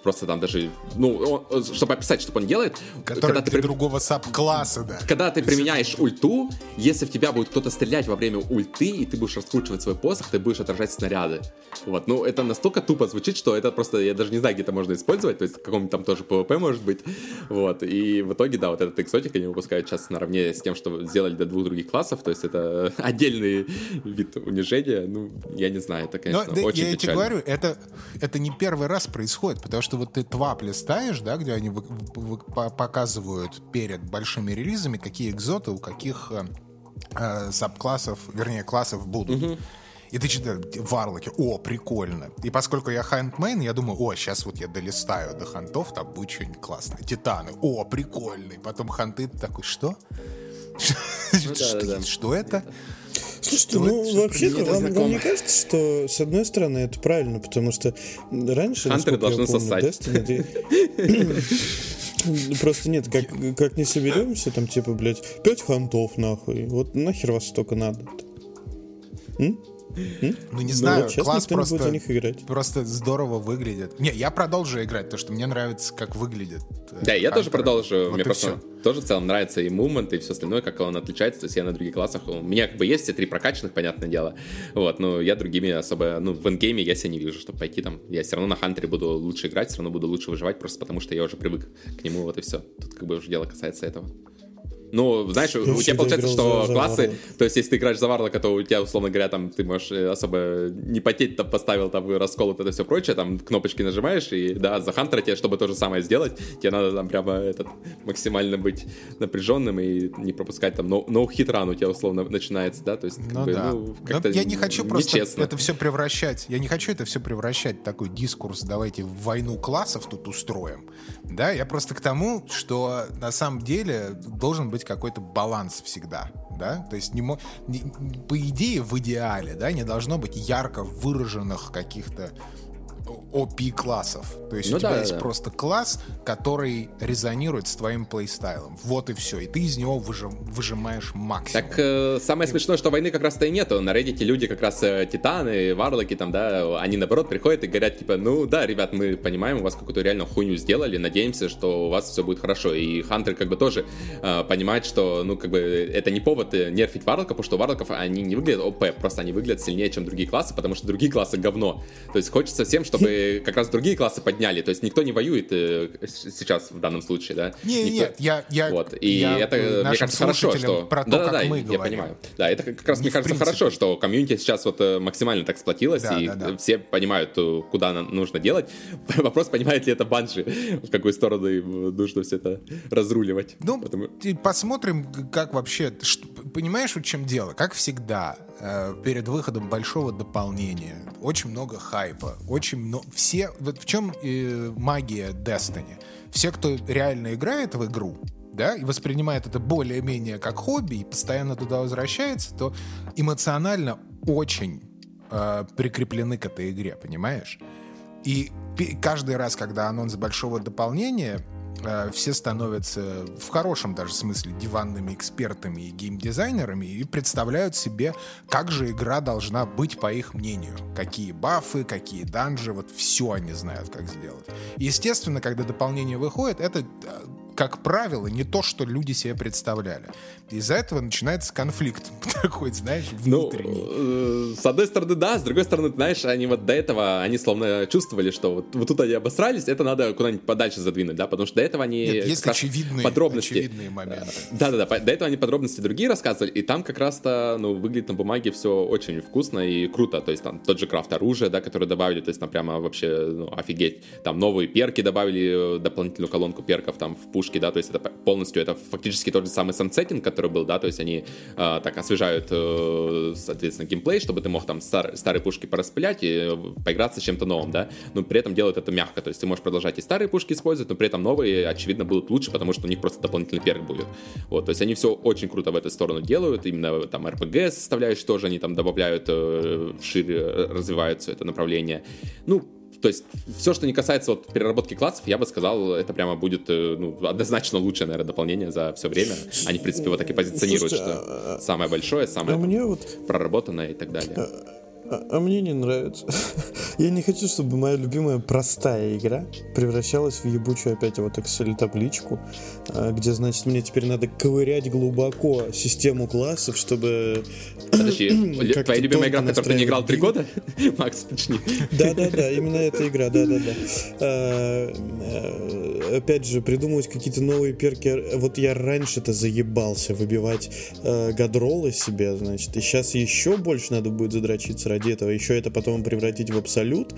[SPEAKER 2] просто там даже, ну, он, чтобы описать, что он делает.
[SPEAKER 3] Который когда ты при... другого саб-класса, да.
[SPEAKER 2] Когда ты применяешь ульту, если в тебя будет кто-то стрелять во время ульты, и ты будешь раскручивать свой посох, ты будешь отражать снаряды. Вот, ну, это настолько тупо звучит, что это просто, я даже не знаю, где это можно использовать, то есть в каком-нибудь там тоже PvP может быть, вот, и в итоге, да, вот этот экзотик они выпускают сейчас наравне с тем, что сделали для двух других классов, то есть это отдельный вид унижения, ну, я не знаю, это, конечно, Но, очень
[SPEAKER 3] я
[SPEAKER 2] печально.
[SPEAKER 3] тебе говорю, это, это не первый раз происходит, потому что что вот ты TWAB листаешь, да, где они показывают перед большими релизами, какие экзоты у каких э, э, сабклассов, вернее, классов будут. Угу. И ты читаешь варлоки, о, прикольно. И поскольку я hunt main, я думаю, о, сейчас вот я долистаю до хантов, там будет что-нибудь классное. Титаны, о, прикольный. Потом ханты такой, что? Ну что это?
[SPEAKER 1] Слушайте, ну вообще-то вам, вам не кажется, что с одной стороны это правильно, потому что раньше,
[SPEAKER 2] Хантеры должны помню, сосать. Destiny,
[SPEAKER 1] Просто нет, как, как не соберемся, там типа, блядь, пять хантов нахуй. Вот нахер вас столько надо
[SPEAKER 3] М? Ну, не знаю, ну, класс просто, будет них играть. просто здорово выглядит. Не, я продолжу играть, потому что мне нравится, как выглядит.
[SPEAKER 2] Э, да, я тоже продолжу. Вот мне просто тоже в целом нравится и мумент, и все остальное, как он отличается. То есть я на других классах... У меня как бы есть все три прокачанных, понятное дело. Вот, но я другими особо... Ну, в эндгейме я себя не вижу, чтобы пойти там. Я все равно на Хантере буду лучше играть, все равно буду лучше выживать, просто потому что я уже привык к нему, вот и все. Тут как бы уже дело касается этого. Ну, знаешь, я у тебя получается, что классы, то есть если ты играешь за Варлока, то у тебя, условно говоря, там ты можешь э, особо не потеть, там поставил там раскол, это все прочее, там кнопочки нажимаешь, и да, за Хантера тебе, чтобы то же самое сделать, тебе надо там прямо этот максимально быть напряженным и не пропускать там ноу-хит ран у тебя условно начинается, да, то есть
[SPEAKER 3] ну, бы, да. ну как-то Я не хочу просто нечестно. это все превращать, я не хочу это все превращать в такой дискурс, давайте в войну классов тут устроим, да, я просто к тому, что на самом деле должен быть какой-то баланс всегда, да, то есть не, не, по идее в идеале, да, не должно быть ярко выраженных каких-то OP-классов. То есть ну, у тебя да, есть да. просто класс, который резонирует с твоим плейстайлом. Вот и все. И ты из него выжим, выжимаешь максимум.
[SPEAKER 2] Так э, самое и... смешное, что войны как раз-то и нету. На Reddit люди как раз э, титаны, варлоки там, да, они наоборот приходят и говорят, типа, ну да, ребят, мы понимаем, у вас какую-то реально хуйню сделали, надеемся, что у вас все будет хорошо. И хантеры как бы тоже э, понимают, что, ну, как бы, это не повод э, нерфить варлоков, потому что варлоков, они не выглядят ОП, просто они выглядят сильнее, чем другие классы, потому что другие классы говно. То есть хочется всем, чтобы как раз другие классы подняли. То есть никто не воюет э, сейчас в данном случае, да?
[SPEAKER 3] Не,
[SPEAKER 2] никто...
[SPEAKER 3] нет, я, я,
[SPEAKER 2] вот. И я это, мне кажется, хорошо, что...
[SPEAKER 3] Про то, да, да, да, я
[SPEAKER 2] говорим. понимаю. Да, это как раз, не мне кажется, принципе. хорошо, что комьюнити сейчас вот э, максимально так сплотилось, да, и да, да. все понимают, э, куда нужно делать. Вопрос, понимает ли это Банжи, в какую сторону им нужно все это разруливать.
[SPEAKER 3] Ну, Потому... посмотрим, как вообще... Понимаешь, в чем дело? Как всегда, перед выходом большого дополнения очень много хайпа, очень много... Все... Вот в чем э, магия Destiny? Все, кто реально играет в игру, да, и воспринимает это более-менее как хобби и постоянно туда возвращается, то эмоционально очень э, прикреплены к этой игре, понимаешь? И каждый раз, когда анонс большого дополнения, э, все становятся в хорошем даже смысле диванными экспертами и геймдизайнерами и представляют себе, как же игра должна быть по их мнению. Какие бафы, какие данжи, вот все они знают, как сделать. Естественно, когда дополнение выходит, это э, как правило, не то, что люди себе представляли. Из-за этого начинается конфликт такой, знаешь, ну, внутренний.
[SPEAKER 2] Ну, с одной стороны, да, с другой стороны, знаешь, они вот до этого, они словно чувствовали, что вот, вот тут они обосрались, это надо куда-нибудь подальше задвинуть, да, потому что до этого они...
[SPEAKER 3] Нет, есть очевидные, подробности, очевидные моменты.
[SPEAKER 2] Да-да-да, до этого они подробности другие рассказывали, и там как раз-то, ну, выглядит на бумаге все очень вкусно и круто, то есть там тот же крафт оружия, да, который добавили, то есть там прямо вообще, ну, офигеть, там новые перки добавили, дополнительную колонку перков там в пушки, да, то есть это полностью, это фактически тот же самый сансеттинг, который был, да, то есть они э, так освежают, э, соответственно, геймплей, чтобы ты мог там стар, старые пушки пораспылять и поиграться с чем-то новым, да, но при этом делают это мягко, то есть ты можешь продолжать и старые пушки использовать, но при этом новые, очевидно, будут лучше, потому что у них просто дополнительный перк будет, вот, то есть они все очень круто в эту сторону делают, именно там RPG составляющие тоже они там добавляют, э, шире развивают все это направление, ну, то есть все, что не касается вот переработки классов, я бы сказал, это прямо будет э, ну, однозначно лучшее, наверное, дополнение за все время. Они, в принципе, вот так и позиционируют, Слушайте, что а, самое большое, самое мне вот... проработанное и так далее. А,
[SPEAKER 1] а, мне не нравится. Я не хочу, чтобы моя любимая простая игра превращалась в ебучую опять вот Excel-табличку, а, где, значит, мне теперь надо ковырять глубоко систему классов, чтобы...
[SPEAKER 2] Подожди, твоя любимая игра, в которую ты не играл три года? Макс, точнее.
[SPEAKER 1] Да-да-да, именно эта игра, да-да-да. А, опять же, придумывать какие-то новые перки. Вот я раньше-то заебался выбивать гадролы себе, значит, и сейчас еще больше надо будет задрочиться ради этого, еще это потом превратить в абсолют,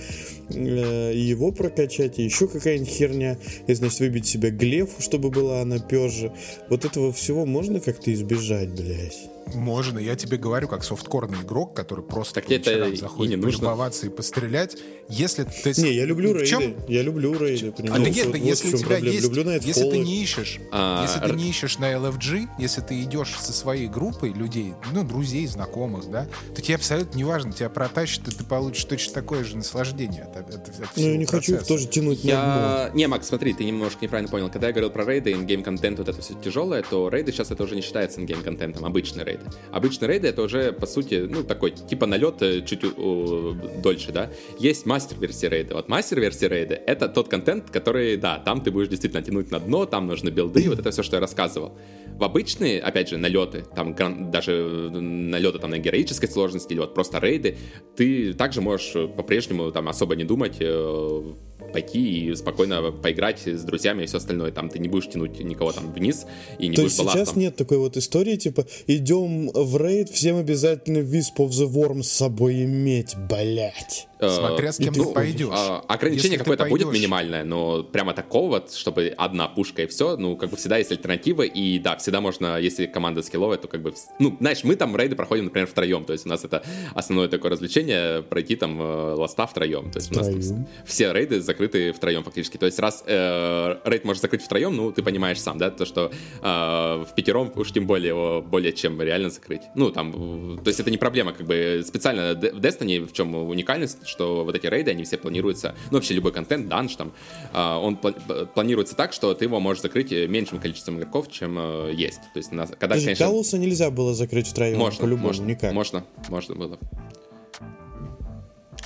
[SPEAKER 1] э, его прокачать, и еще какая-нибудь херня, и, значит, выбить себе глефу, чтобы была она перже. Вот этого всего можно как-то избежать, блядь.
[SPEAKER 3] Можно, я тебе говорю, как софткорный игрок, который просто так по это заходит и не полюбоваться и пострелять. Если ты...
[SPEAKER 1] Не, я люблю рейды. Чем? Я люблю рейды.
[SPEAKER 3] А да нет, вот, если у тебя есть... Люблю если ты не ищешь, а, если ты не ищешь на LFG, если ты идешь со своей группой людей, ну, друзей, знакомых, да, то тебе абсолютно не важно, тебя протащат, и ты получишь точно такое же наслаждение от, от, от
[SPEAKER 1] Ну, я не процесса. хочу их тоже тянуть
[SPEAKER 2] я... на дно. Не, Макс, смотри, ты немножко неправильно понял. Когда я говорил про рейды, ингейм-контент, вот это все тяжелое, то рейды сейчас это уже не считается ингейм-контентом, обычный рейд рейды. Обычные рейды это уже, по сути, ну, такой, типа налет э, чуть о, дольше, да. Есть мастер-версия рейда. Вот мастер-версия рейда — это тот контент, который, да, там ты будешь действительно тянуть на дно, там нужны билды, вот это все, что я рассказывал. В обычные, опять же, налеты, там даже налеты там на героической сложности или вот просто рейды, ты также можешь по-прежнему там особо не думать, э, пойти и спокойно поиграть с друзьями и все остальное. Там ты не будешь тянуть никого там вниз и не
[SPEAKER 1] То
[SPEAKER 2] будешь
[SPEAKER 1] есть сейчас
[SPEAKER 2] балластом.
[SPEAKER 1] нет такой вот истории, типа, идем в рейд, всем обязательно Wisp of the Worm с собой иметь, блять.
[SPEAKER 3] Э, Смотря с кем ты пойдешь.
[SPEAKER 2] А, ограничение какое-то будет минимальное, но прямо такого, чтобы одна пушка и все, ну, как бы всегда есть альтернатива, и да, всегда можно, если команда скилловая, то как бы, ну, знаешь, мы там рейды проходим, например, втроем, то есть у нас это основное такое развлечение, пройти там э, ласта втроем, то есть втроем. у нас там все рейды закрыты втроем фактически, то есть раз э, рейд можно закрыть втроем, ну, ты понимаешь сам, да, то, что э, в пятером уж тем более его более чем реально закрыть. Ну, там, то есть это не проблема, как бы специально в Destiny, в чем уникальность, что вот эти рейды, они все планируются, ну вообще любой контент, данж там, а, он планируется так, что ты его можешь закрыть меньшим количеством игроков, чем э, есть. То есть, когда,
[SPEAKER 1] Подожди, конечно... Галуса нельзя было закрыть втроем,
[SPEAKER 2] можно,
[SPEAKER 1] по-любому,
[SPEAKER 2] можно,
[SPEAKER 1] никак.
[SPEAKER 2] Можно, можно было.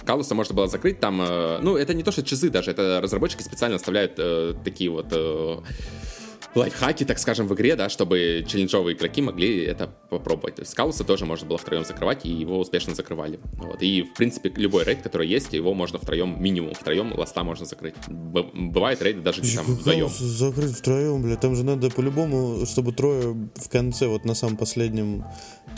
[SPEAKER 2] Калуса можно было закрыть там, э, ну, это не то, что часы даже, это разработчики специально оставляют э, такие вот э, лайфхаки, так скажем, в игре, да, чтобы челленджовые игроки могли это попробовать. То есть Скауса тоже можно было втроем закрывать, и его успешно закрывали. Вот. И, в принципе, любой рейд, который есть, его можно втроем, минимум втроем ласта можно закрыть. Б- бывает рейды даже там вдвоем.
[SPEAKER 1] Закрыть втроем, бля, там же надо по-любому, чтобы трое в конце, вот на самом последнем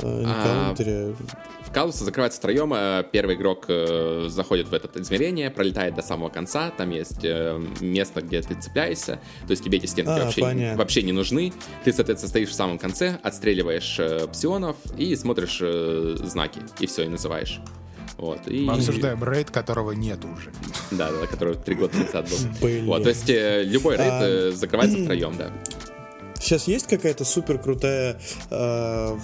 [SPEAKER 1] э, энкаунтере.
[SPEAKER 2] А, Калуса закрывается втроем, э, первый игрок э, заходит в это измерение, пролетает до самого конца, там есть э, место, где ты цепляешься, то есть тебе эти стенки а, вообще понятно вообще не нужны. Ты, соответственно, стоишь в самом конце, отстреливаешь псионов и смотришь знаки. И все, и называешь. Вот, и...
[SPEAKER 3] Мы обсуждаем рейд, которого нет уже.
[SPEAKER 2] Да, да, который три года назад был. Вот, то есть любой рейд а... закрывается втроем, да.
[SPEAKER 1] сейчас есть какая-то супер крутая э,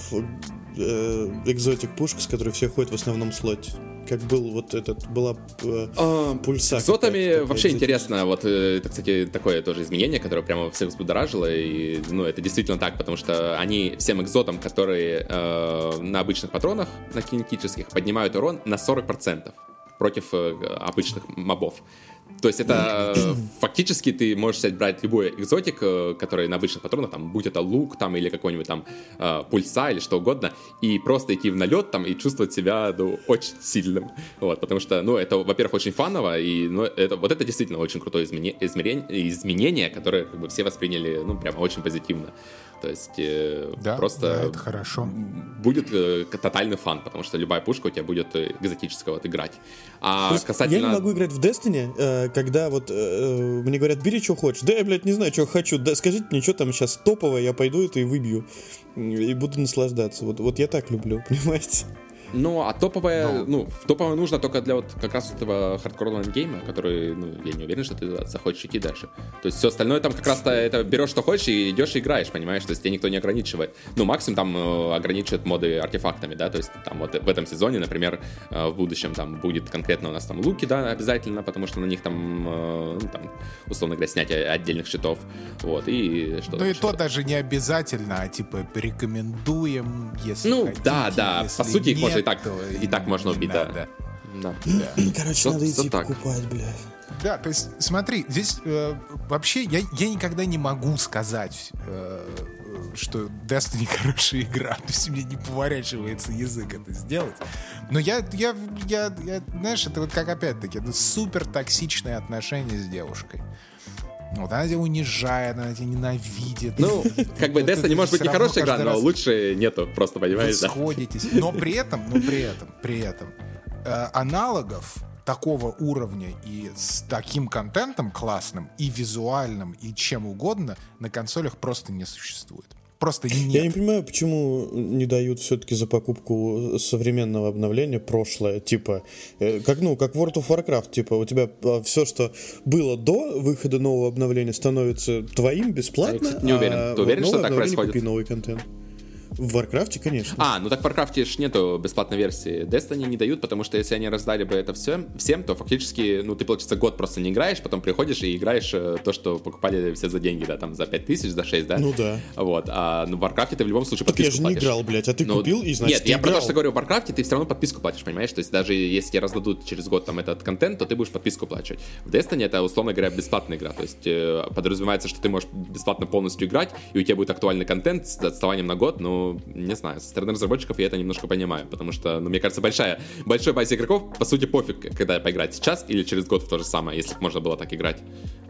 [SPEAKER 1] э, экзотик пушка, с которой все ходят в основном слоте? как был вот этот, была э, а, пульса.
[SPEAKER 2] С зотами вообще интересно, вот э, это, кстати, такое тоже изменение, которое прямо всех взбудоражило, и, ну, это действительно так, потому что они всем экзотам, которые э, на обычных патронах, на кинетических, поднимают урон на 40% против э, обычных мобов. То есть это фактически ты можешь взять брать любой экзотик, э, который на обычных патронах, там, будь это лук там или какой-нибудь там э, пульса или что угодно, и просто идти в налет там и чувствовать себя ну, очень сильным. Вот, потому что, ну, это, во-первых, очень фаново, и ну, это, вот это действительно очень крутое изменение, изменение, которое как бы все восприняли, ну, прямо очень позитивно. То есть э, да, просто
[SPEAKER 3] да, это хорошо.
[SPEAKER 2] будет э, тотальный фан, потому что любая пушка у тебя будет э, экзотического вот играть. А касательно...
[SPEAKER 1] Я не могу играть в Destiny, э, когда вот э, мне говорят, бери, что хочешь. Да я, блядь, не знаю, что хочу. Да, скажите мне, что там сейчас топовое, я пойду это и выбью. И буду наслаждаться. Вот, вот я так люблю, понимаете?
[SPEAKER 2] Ну, а топовое, ну, ну топовое нужно только для вот как раз этого хардкорного гейма, который, ну, я не уверен, что ты захочешь идти дальше. То есть все остальное там как раз-то это берешь, что хочешь, и идешь и играешь, понимаешь? То есть тебя никто не ограничивает. Ну, максимум там э, ограничивает моды артефактами, да, то есть там вот в этом сезоне, например, э, в будущем там будет конкретно у нас там луки, да, обязательно, потому что на них там, э, ну, там условно говоря, снятие отдельных щитов, вот, и что
[SPEAKER 3] Ну и то даже не обязательно, а типа рекомендуем, если
[SPEAKER 2] Ну,
[SPEAKER 3] хотите,
[SPEAKER 2] да, да, по сути их можно и так, и так можно убить, да.
[SPEAKER 1] да. Да. Короче, что, надо идти так. покупать, блядь.
[SPEAKER 3] Да, то есть, смотри, здесь э, вообще я, я никогда не могу сказать, э, что Destiny хорошая игра. То есть мне не поворачивается язык это сделать. Но я, я, я, я знаешь, это вот как опять-таки, это супер токсичные отношения с девушкой. Вот она тебя унижает, она тебя ненавидит.
[SPEAKER 2] Ну, как бы Destiny может быть не хорошая игра, но лучше нету, просто понимаешь,
[SPEAKER 3] да? сходитесь. Но при этом, но при этом, при этом, э, аналогов такого уровня и с таким контентом классным, и визуальным, и чем угодно на консолях просто не существует. Просто нет.
[SPEAKER 1] Я не понимаю, почему не дают все-таки за покупку современного обновления прошлое. Типа, э, как, ну, как World of Warcraft, типа, у тебя а, все, что было до выхода нового обновления, становится твоим бесплатно. Я,
[SPEAKER 2] не уверен. А Ты уверен, вот что так происходит?
[SPEAKER 1] Купи новый контент. В Варкрафте, конечно.
[SPEAKER 2] А, ну так в Варкрафте ж нету бесплатной версии. Destiny не дают, потому что если они раздали бы это все всем, то фактически, ну, ты, получается, год просто не играешь, потом приходишь и играешь э, то, что покупали все за деньги, да, там, за 5 тысяч, за 6, да?
[SPEAKER 1] Ну да.
[SPEAKER 2] Вот, а ну, в Варкрафте ты в любом случае подписку
[SPEAKER 1] так я же не играл, блядь, а ты ну, купил и, значит,
[SPEAKER 2] Нет, я про то, что говорю, в Варкрафте ты все равно подписку платишь, понимаешь? То есть даже если тебе раздадут через год там этот контент, то ты будешь подписку плачивать. В Destiny это, условно говоря, бесплатная игра, то есть э, подразумевается, что ты можешь бесплатно полностью играть, и у тебя будет актуальный контент с отставанием на год, не знаю, со стороны разработчиков я это немножко понимаю, потому что, ну, мне кажется, большая, большой базе игроков, по сути, пофиг, когда поиграть сейчас или через год в то же самое, если можно было так играть.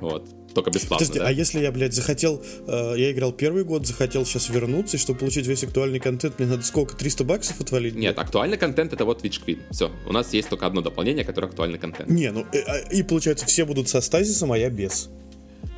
[SPEAKER 2] Вот. Только бесплатно, Подожди,
[SPEAKER 1] да? а если я, блядь, захотел, э, я играл первый год, захотел сейчас вернуться, и чтобы получить весь актуальный контент, мне надо сколько, 300 баксов отвалить?
[SPEAKER 2] Нет, актуальный контент это вот Twitch Queen. Все, у нас есть только одно дополнение, которое актуальный контент.
[SPEAKER 1] Не, ну, э, а, и получается, все будут со стазисом, а я без.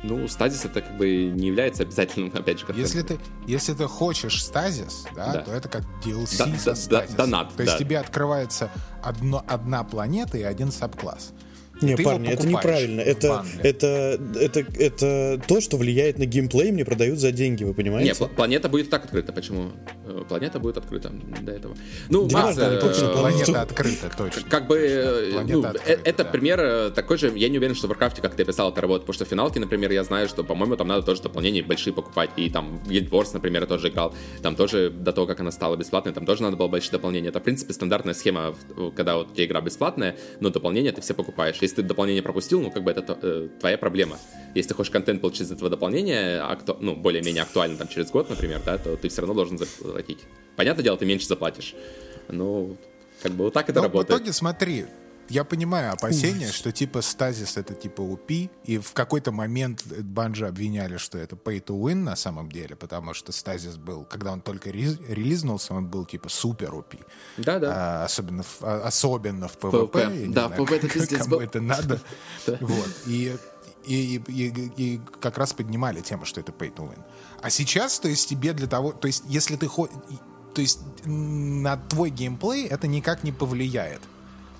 [SPEAKER 2] Ну, стазис это как бы не является обязательным, опять же,
[SPEAKER 3] контентом. Если ты, если ты хочешь стазис, да, да. то это как DLC да, со да, стазис. Да, донат, то есть тебе открывается одно, одна планета и один сабкласс.
[SPEAKER 1] Не, ты парни, это неправильно. Это, это, это, это то, что влияет на геймплей, мне продают за деньги, вы понимаете?
[SPEAKER 2] Нет, планета будет так открыта. Почему? Э, планета будет открыта до этого. Ну,
[SPEAKER 3] да, Макс, да, точно, э, планета открыта, точно.
[SPEAKER 2] Как бы, э, ну, открыта, это да. пример такой же, я не уверен, что в Warcraft, как ты описал, это работает, потому что в финалке, например, я знаю, что, по-моему, там надо тоже дополнения большие покупать, и там Guild Wars, например, я тоже играл, там тоже до того, как она стала бесплатной, там тоже надо было большие дополнения. Это, в принципе, стандартная схема, когда вот у тебя игра бесплатная, но дополнения ты все покупаешь. Если ты дополнение пропустил, пропустил, ну, как бы это э, твоя проблема. Если ты хочешь контент получить из этого дополнения, акту... ну, более-менее актуально, там, через год, например, да, то ты все равно должен заплатить. Понятное дело, ты меньше заплатишь. Ну, как бы вот так это Но работает.
[SPEAKER 3] в итоге, смотри, я понимаю опасения, Ужас. что типа стазис это типа упи, и в какой-то момент Банжи обвиняли, что это pay to win на самом деле, потому что стазис был, когда он только релизнулся, он был типа супер упи.
[SPEAKER 2] Да, да.
[SPEAKER 3] А, особенно, в, а, особенно в PvP.
[SPEAKER 2] Да, в PvP это пиздец
[SPEAKER 3] Кому это надо. Вот. И и, и, и как раз поднимали тему, что это pay to win. А сейчас, то есть тебе для того, то есть если ты то есть на твой геймплей это никак не повлияет.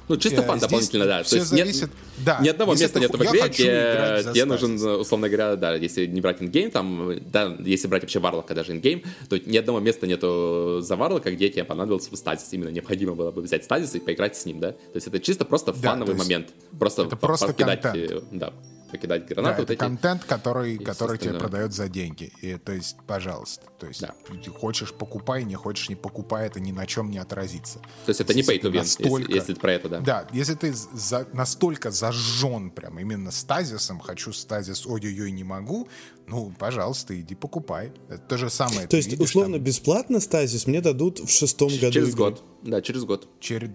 [SPEAKER 2] Ну, чисто фан дополнительно, да.
[SPEAKER 3] Все зависит...
[SPEAKER 2] Нет, да. Ни одного места нет в игре, где тебе нужен, условно говоря, да, если не брать endgame, там, да, если брать вообще Варлока даже endgame, то ни одного места нету за Варлока, где тебе понадобился бы стазис. Именно необходимо было бы взять стазис и поиграть с ним, да. То есть это чисто просто да, фановый момент. Просто,
[SPEAKER 3] это просто контент.
[SPEAKER 2] Да, покидать гранату.
[SPEAKER 3] Да, вот это эти... контент, который, который тебе продает за деньги. И, то есть, пожалуйста. То есть, да. хочешь покупай, не хочешь не покупай, это ни на чем не отразится.
[SPEAKER 2] То есть это не pay to win, настолько... если, если про это, да?
[SPEAKER 3] Да, если ты за... настолько зажжен прям именно стазисом, хочу стазис, ой-ой-ой, не могу, ну, пожалуйста, иди покупай. Это то же самое.
[SPEAKER 1] То есть, видишь, условно, там... бесплатно стазис мне дадут в шестом году.
[SPEAKER 2] Через игры. год. Да, через год.
[SPEAKER 3] Через,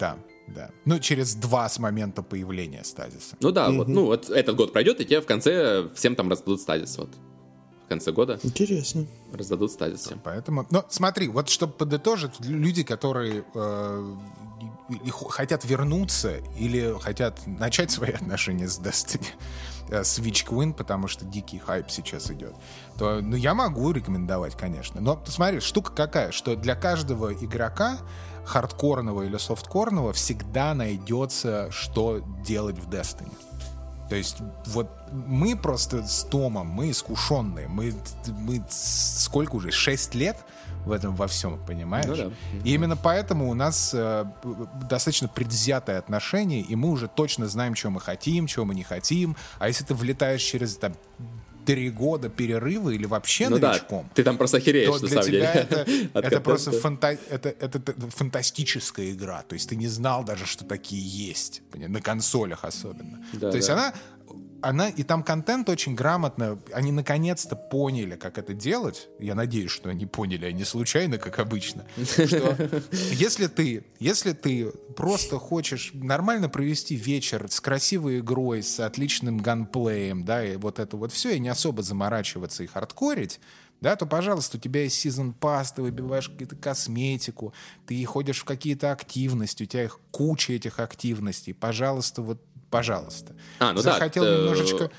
[SPEAKER 3] да. Ну, через два с момента появления стазиса.
[SPEAKER 2] Ну да, mm-hmm. вот, ну вот этот год пройдет, и тебе в конце всем там раздадут стазис. Вот. В конце года.
[SPEAKER 1] Интересно.
[SPEAKER 2] Раздадут стазис всем.
[SPEAKER 3] Поэтому, но смотри, вот чтобы подытожить, люди, которые э, хотят вернуться или хотят начать свои отношения с Destiny, э, Switch Queen, потому что дикий хайп сейчас идет, то ну, я могу рекомендовать, конечно. Но смотри, штука какая, что для каждого игрока хардкорного или софткорного всегда найдется, что делать в Destiny. То есть вот мы просто с Томом, мы искушенные, мы, мы сколько уже, 6 лет в этом во всем, понимаешь? Ну, да. И именно поэтому у нас э, достаточно предвзятое отношение, и мы уже точно знаем, что мы хотим, чего мы не хотим. А если ты влетаешь через там три года перерыва или вообще ну новичком,
[SPEAKER 2] да, ты там просто охереешь,
[SPEAKER 3] для
[SPEAKER 2] самом
[SPEAKER 3] тебя
[SPEAKER 2] деле.
[SPEAKER 3] это, это просто фанта... это, это, это фантастическая игра. То есть ты не знал даже, что такие есть. На консолях особенно. Да, то есть да. она она, и там контент очень грамотно, они наконец-то поняли, как это делать. Я надеюсь, что они поняли, а не случайно, как обычно. Что если ты, если ты просто хочешь нормально провести вечер с красивой игрой, с отличным ганплеем, да, и вот это вот все, и не особо заморачиваться и хардкорить, да, то, пожалуйста, у тебя есть сезон пас, ты выбиваешь какую-то косметику, ты ходишь в какие-то активности, у тебя их куча этих активностей. Пожалуйста, вот пожалуйста.
[SPEAKER 2] А, ну Захотел да, немножечко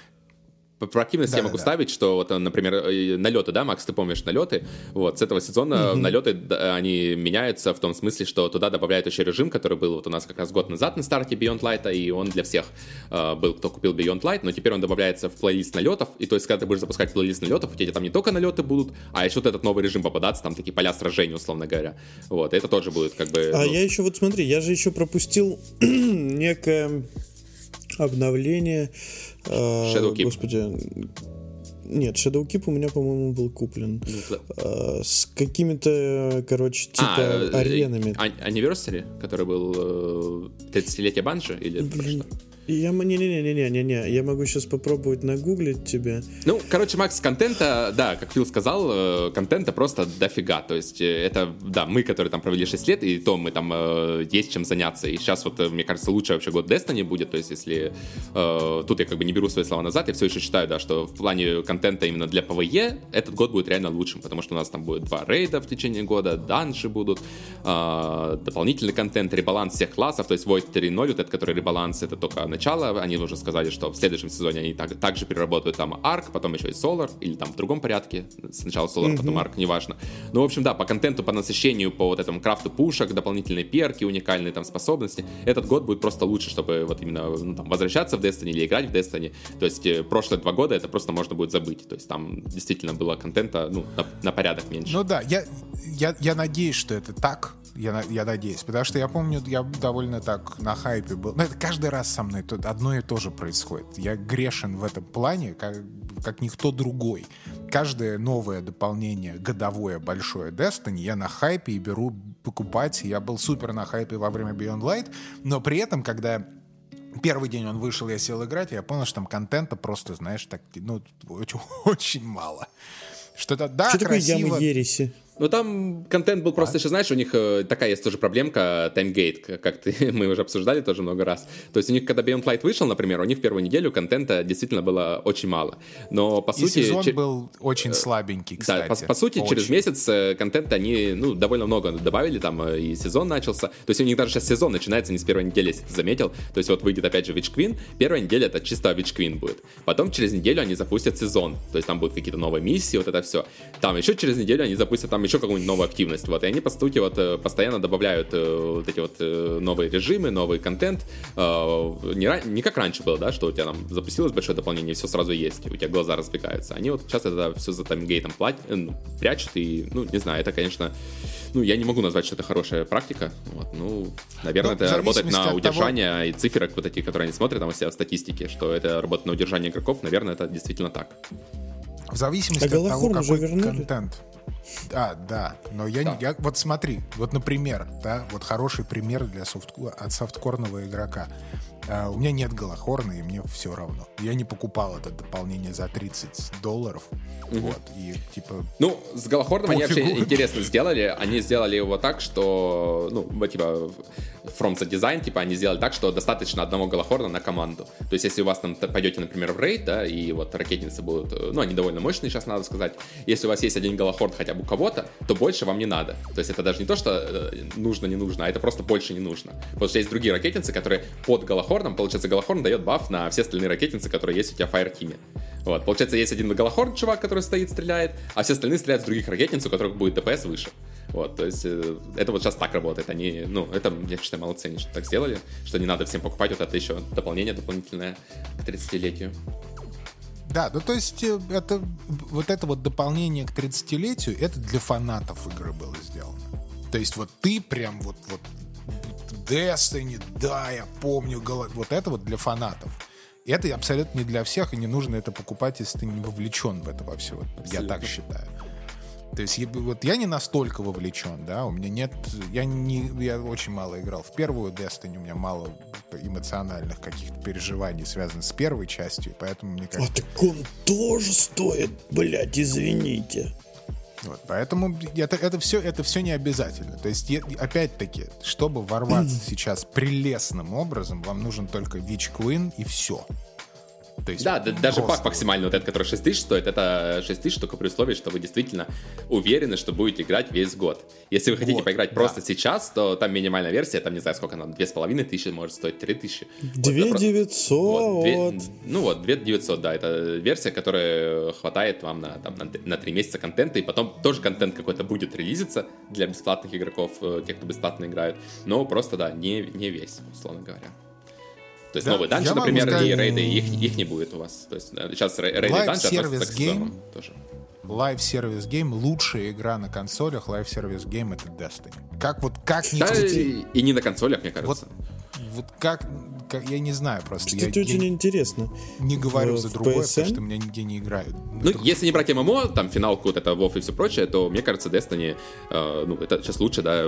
[SPEAKER 2] про активность да, я могу да. ставить, что вот, например, э, налеты, да, Макс, ты помнишь налеты? Вот, с этого сезона угу. налеты, они меняются в том смысле, что туда добавляют еще режим, который был вот у нас как раз год назад на старте Beyond Light, и он для всех э, был, кто купил Beyond Light, но теперь он добавляется в плейлист налетов, и то есть, когда ты будешь запускать плейлист налетов, у тебя там не только налеты будут, а еще вот этот новый режим попадаться, там такие поля сражений, условно говоря. Вот, это тоже будет как бы...
[SPEAKER 1] А ну... я еще, вот смотри, я же еще пропустил некое обновление.
[SPEAKER 2] Э, Shadowkeep.
[SPEAKER 1] Господи, нет, Shadowkeep у меня, по-моему, был куплен. Ну, э, с какими-то, короче, типа а, э, аренами.
[SPEAKER 2] Anniversary, который был 30-летие Банжи или Блин?
[SPEAKER 1] Я, не-не-не-не-не-не, я могу сейчас попробовать нагуглить тебе.
[SPEAKER 2] Ну, короче, Макс, контента, да, как Фил сказал, э, контента просто дофига. То есть э, это, да, мы, которые там провели 6 лет, и то мы там э, есть чем заняться. И сейчас вот, мне кажется, лучший вообще год Destiny будет. То есть если... Э, тут я как бы не беру свои слова назад, я все еще считаю, да, что в плане контента именно для PvE этот год будет реально лучшим, потому что у нас там будет два рейда в течение года, данжи будут, э, дополнительный контент, ребаланс всех классов, то есть Void 3.0, вот этот, который ребаланс, это только на начала. Они уже сказали, что в следующем сезоне они так, также переработают там Арк, потом еще и Solar, или там в другом порядке. Сначала Solar, mm-hmm. потом Арк, неважно. Ну, в общем, да, по контенту, по насыщению, по вот этому крафту пушек, дополнительные перки, уникальные там способности. Этот год будет просто лучше, чтобы вот именно ну, там, возвращаться в Destiny или играть в Destiny. То есть э, прошлые два года это просто можно будет забыть. То есть там действительно было контента ну, на, на порядок меньше.
[SPEAKER 3] Ну да, я, я, я надеюсь, что это так, я, я надеюсь. Потому что я помню, я довольно так на хайпе был. Но это каждый раз со мной тут одно и то же происходит. Я грешен в этом плане, как, как никто другой. Каждое новое дополнение, годовое большое Destiny, я на хайпе и беру покупать. Я был супер на хайпе во время Beyond Light, но при этом, когда Первый день он вышел, я сел играть, и я понял, что там контента просто, знаешь, так, ну, очень, очень мало. Что-то, да,
[SPEAKER 1] что
[SPEAKER 3] красиво.
[SPEAKER 1] такое яма ереси?
[SPEAKER 2] Ну, там контент был просто, а? еще, знаешь, у них э, такая есть тоже проблемка, таймгейт, как ты, мы уже обсуждали тоже много раз. То есть у них, когда Beyond Light вышел, например, у них в первую неделю контента действительно было очень мало. Но, по
[SPEAKER 3] и
[SPEAKER 2] сути...
[SPEAKER 3] сезон чер... был очень слабенький, кстати.
[SPEAKER 2] Да, по, по сути, очень. через месяц э, контента они, ну, довольно много добавили, там э, и сезон начался. То есть у них даже сейчас сезон начинается не с первой недели, если ты заметил. То есть вот выйдет опять же Witch Queen, первая неделя это чисто Witch Queen будет. Потом через неделю они запустят сезон, то есть там будут какие-то новые миссии, вот это все. Там еще через неделю они запустят там еще какую-нибудь новую активность. Вот, и они, по сути, вот э, постоянно добавляют э, вот эти вот э, новые режимы, новый контент. Не, не как раньше было, да, что у тебя там запустилось большое дополнение, и все сразу есть, у тебя глаза разбегаются. Они вот сейчас это все за таймгейтом платят, ну, прячут, и, ну, не знаю, это, конечно, ну, я не могу назвать, что это хорошая практика. Вот, ну, наверное, ну, это работает на удержание того... и циферок вот эти, которые они смотрят там у себя в статистике, что это работает на удержание игроков, наверное, это действительно так.
[SPEAKER 3] В зависимости а от того, какой контент. Да, да. Но я, да. Не, я вот смотри, вот например, да, вот хороший пример для софт, от софткорного игрока. Uh, у меня нет Голохорна, и мне все равно. Я не покупал это дополнение за 30 долларов. Угу. Вот, и типа...
[SPEAKER 2] Ну, с Голохорном они вообще интересно сделали. Они сделали его так, что, ну, типа, From the Design, типа, они сделали так, что достаточно одного Голохорна на команду. То есть, если у вас там пойдете, например, в рейд, да, и вот ракетницы будут, э, ну, они довольно мощные сейчас, надо сказать. Если у вас есть один Голохорн хотя бы у кого-то, то больше вам не надо. То есть, это даже не то, что э, нужно, не нужно, а это просто больше не нужно. Потому что есть другие ракетницы, которые под Голохорном, получается, Голохорн дает баф на все остальные ракетницы, которые есть у тебя в Fire Team. Вот, получается, есть один Голохорн чувак, который стоит, стреляет, а все остальные стреляют с других ракетниц, у которых будет ДПС выше. Вот, то есть э, это вот сейчас так работает. Они, ну, это, я считаю, молодцы, они что так сделали, что не надо всем покупать вот это еще дополнение дополнительное к 30-летию.
[SPEAKER 3] Да, ну то есть э, это вот это вот дополнение к 30-летию, это для фанатов игры было сделано. То есть вот ты прям вот, вот Destiny, да, я помню, вот это вот для фанатов. И это абсолютно не для всех, и не нужно это покупать, если ты не вовлечен в это во все. Вот, я так считаю. То есть вот я не настолько вовлечен, да, у меня нет, я не, я очень мало играл в первую Destiny, у меня мало эмоциональных каких-то переживаний связанных с первой частью, поэтому мне кажется...
[SPEAKER 1] А так он тоже стоит, блядь, извините.
[SPEAKER 3] Вот, поэтому это, это, все, это все не обязательно. То есть, опять-таки, чтобы ворваться сейчас прелестным образом, вам нужен только Witch Queen и все.
[SPEAKER 2] То есть да, просто... даже пак максимальный вот этот, который 6 тысяч стоит, это 6 тысяч только при условии, что вы действительно уверены, что будете играть весь год. Если вы хотите вот, поиграть да. просто сейчас, то там минимальная версия, там не знаю сколько она, 2500 может стоить 3000.
[SPEAKER 1] 2900. Вот, 2,
[SPEAKER 2] ну вот, 2900, да, это версия, которая хватает вам на, там, на, на 3 месяца контента, и потом тоже контент какой-то будет релизиться для бесплатных игроков, э, тех, кто бесплатно играет, но просто, да, не, не весь, условно говоря. То есть да, новые данжи, например, сказать... и рейды, их, их не будет у вас. То есть сейчас рейды и данжи
[SPEAKER 3] к сезонам тоже. Live Service Game лучшая игра на консолях. Live Service Game это Destiny. Как вот как
[SPEAKER 2] не да, и, и не на консолях, мне кажется.
[SPEAKER 3] Вот, вот как как, я не знаю просто.
[SPEAKER 1] Кстати,
[SPEAKER 3] я,
[SPEAKER 1] очень
[SPEAKER 3] я
[SPEAKER 1] интересно.
[SPEAKER 3] Не говорю в, за другое, PSN? потому что меня нигде не играют.
[SPEAKER 2] Ну, это... если не брать ММО, там финалку, вот это WoW и все прочее, то мне кажется, Destiny, э, ну, это сейчас лучше, да,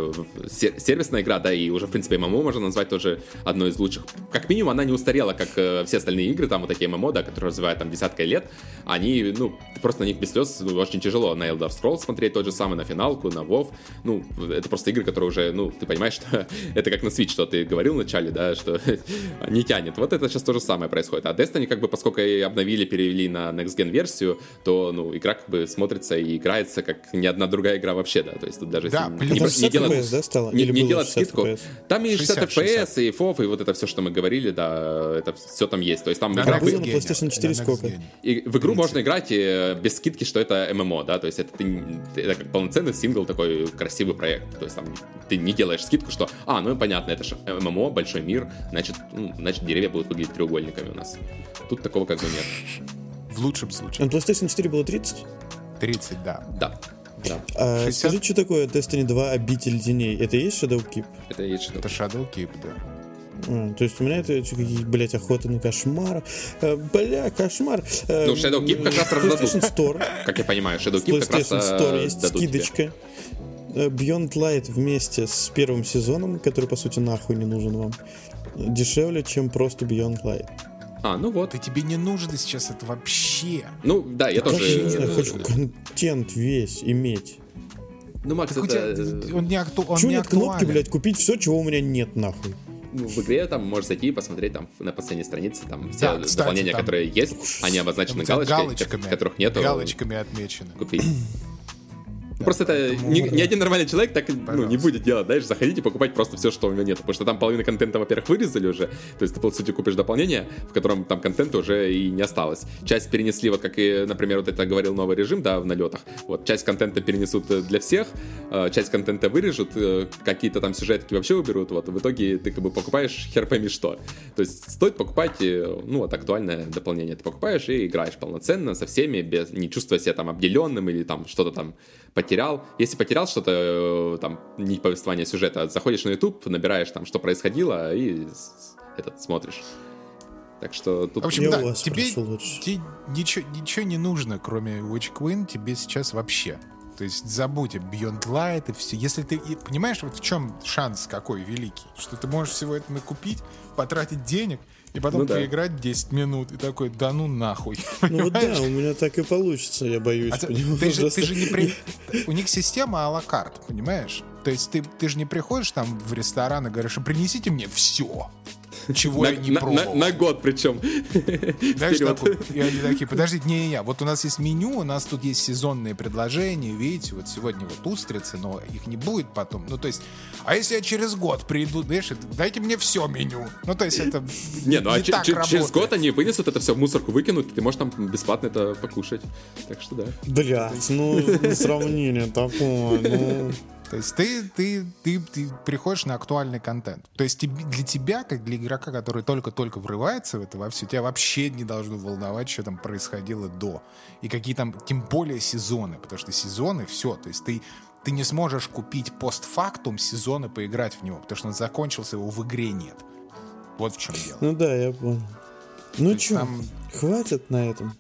[SPEAKER 2] сервисная игра, да, и уже, в принципе, ММО можно назвать тоже одной из лучших. Как минимум, она не устарела, как э, все остальные игры, там вот такие ММО, да, которые развивают там десяткой лет, они, ну, просто на них без слез ну, очень тяжело. На Elder Scrolls смотреть тот же самый, на финалку, на WoW, ну, это просто игры, которые уже, ну, ты понимаешь, что это как на Switch, что ты говорил вначале, да, что не тянет. Вот это сейчас то же самое происходит. А Destiny, как бы, поскольку и обновили, перевели на Next Gen версию, то, ну, игра как бы смотрится и играется как ни одна другая игра вообще, да. То есть тут даже
[SPEAKER 3] да,
[SPEAKER 2] не,
[SPEAKER 3] не,
[SPEAKER 2] не делать, FPS, да, стало? Не, не делать скидку. FPS? Там и 60, 60 FPS, 60. и FOV, и вот это все, что мы говорили, да, это все там есть. То есть там
[SPEAKER 1] да, игра... Было на PlayStation 4 сколько?
[SPEAKER 2] И в игру 30. можно играть э, без скидки, что это ММО, да, то есть это, ты, это как полноценный сингл, такой красивый проект. То есть там ты не делаешь скидку, что, а, ну понятно, это же ММО, большой мир, значит, ну, значит деревья будут выглядеть треугольниками у нас. Тут такого как бы нет.
[SPEAKER 3] В лучшем случае.
[SPEAKER 1] На PlayStation 4 было 30?
[SPEAKER 3] 30, да.
[SPEAKER 2] Да. Да.
[SPEAKER 1] А, 60... Скажи, что такое Destiny 2 Обитель теней? Это и есть Shadowkeep?
[SPEAKER 2] Это и есть
[SPEAKER 3] Shadowkeep. Это Shadowkeep, да.
[SPEAKER 1] А, то есть у меня это какие блять, охота на кошмар. А, бля, кошмар.
[SPEAKER 2] А, ну, Shadowkeep как раз раздадут.
[SPEAKER 1] Store.
[SPEAKER 2] Как я понимаю, Shadowkeep как раз Store есть
[SPEAKER 1] скидочка. Тебе. Beyond Light вместе с первым сезоном, который, по сути, нахуй не нужен вам, дешевле, чем просто Beyond Light.
[SPEAKER 2] А, ну вот.
[SPEAKER 3] Да тебе не нужно сейчас это вообще.
[SPEAKER 2] Ну, да, я тоже...
[SPEAKER 1] Я хочу контент весь иметь.
[SPEAKER 2] Ну, Макс, так это...
[SPEAKER 3] Тебя, он не, акту... он
[SPEAKER 1] Чего
[SPEAKER 3] не
[SPEAKER 1] нет
[SPEAKER 3] актуален.
[SPEAKER 1] кнопки, блядь, купить все, чего у меня нет, нахуй?
[SPEAKER 2] Ну, в игре там можешь зайти и посмотреть там на последней странице там все да, кстати, дополнения, там, которые есть, они обозначены галочкой, галочками, которых нету.
[SPEAKER 3] Галочками отмечены.
[SPEAKER 2] Купить. Да, просто это ни, ни один нормальный человек так ну, не будет делать, знаешь, заходить и покупать просто все, что у него нет. Потому что там половина контента, во-первых, вырезали уже. То есть ты, по сути, купишь дополнение, в котором там контента уже и не осталось. Часть перенесли, вот как и, например, вот это говорил новый режим, да, в налетах. Вот часть контента перенесут для всех, э, часть контента вырежут, э, какие-то там сюжетки вообще уберут. Вот в итоге ты как бы покупаешь хер пойми что. То есть стоит покупать, э, ну, вот актуальное дополнение. Ты покупаешь и играешь полноценно со всеми, без, не чувствуя себя там обделенным или там что-то там потерял. Если потерял что-то, э, там, не повествование сюжета, заходишь на YouTube, набираешь там, что происходило, и этот смотришь. Так что тут...
[SPEAKER 3] В общем, Я да, тебе, тебе ничего, ничего не нужно, кроме Witch Queen, тебе сейчас вообще. То есть забудь о Beyond Light и все. Если ты понимаешь, вот в чем шанс какой великий, что ты можешь всего это накупить, потратить денег, и потом ну, поиграть да. 10 минут и такой, да ну нахуй.
[SPEAKER 1] Ну да, у меня так и получится, я боюсь. А ты,
[SPEAKER 3] ты, же, ты же не при... У них система а-ла карт, понимаешь? То есть ты, ты же не приходишь там в ресторан и говоришь, а принесите мне все чего
[SPEAKER 2] на,
[SPEAKER 3] я не на, пробовал.
[SPEAKER 2] На, на год причем.
[SPEAKER 3] Знаешь, такой, и они такие, подождите, не, не, не, вот у нас есть меню, у нас тут есть сезонные предложения, видите, вот сегодня вот устрицы, но их не будет потом. Ну, то есть, а если я через год приду, знаешь, дайте мне все меню. Ну, то есть, это
[SPEAKER 2] Не, ну а через год они вынесут это все в мусорку, выкинут, и ты можешь там бесплатно это покушать. Так что да.
[SPEAKER 1] Блять, ну, сравнение такое, ну...
[SPEAKER 3] То есть ты, ты, ты, ты приходишь на актуальный контент. То есть для тебя, как для игрока, который только-только врывается в это во все, тебя вообще не должно волновать, что там происходило до. И какие там, тем более сезоны, потому что сезоны все. То есть ты, ты не сможешь купить постфактум сезона, поиграть в него, потому что он закончился, его в игре нет. Вот в чем дело.
[SPEAKER 1] Ну да, я понял. Ну что, там... хватит на этом.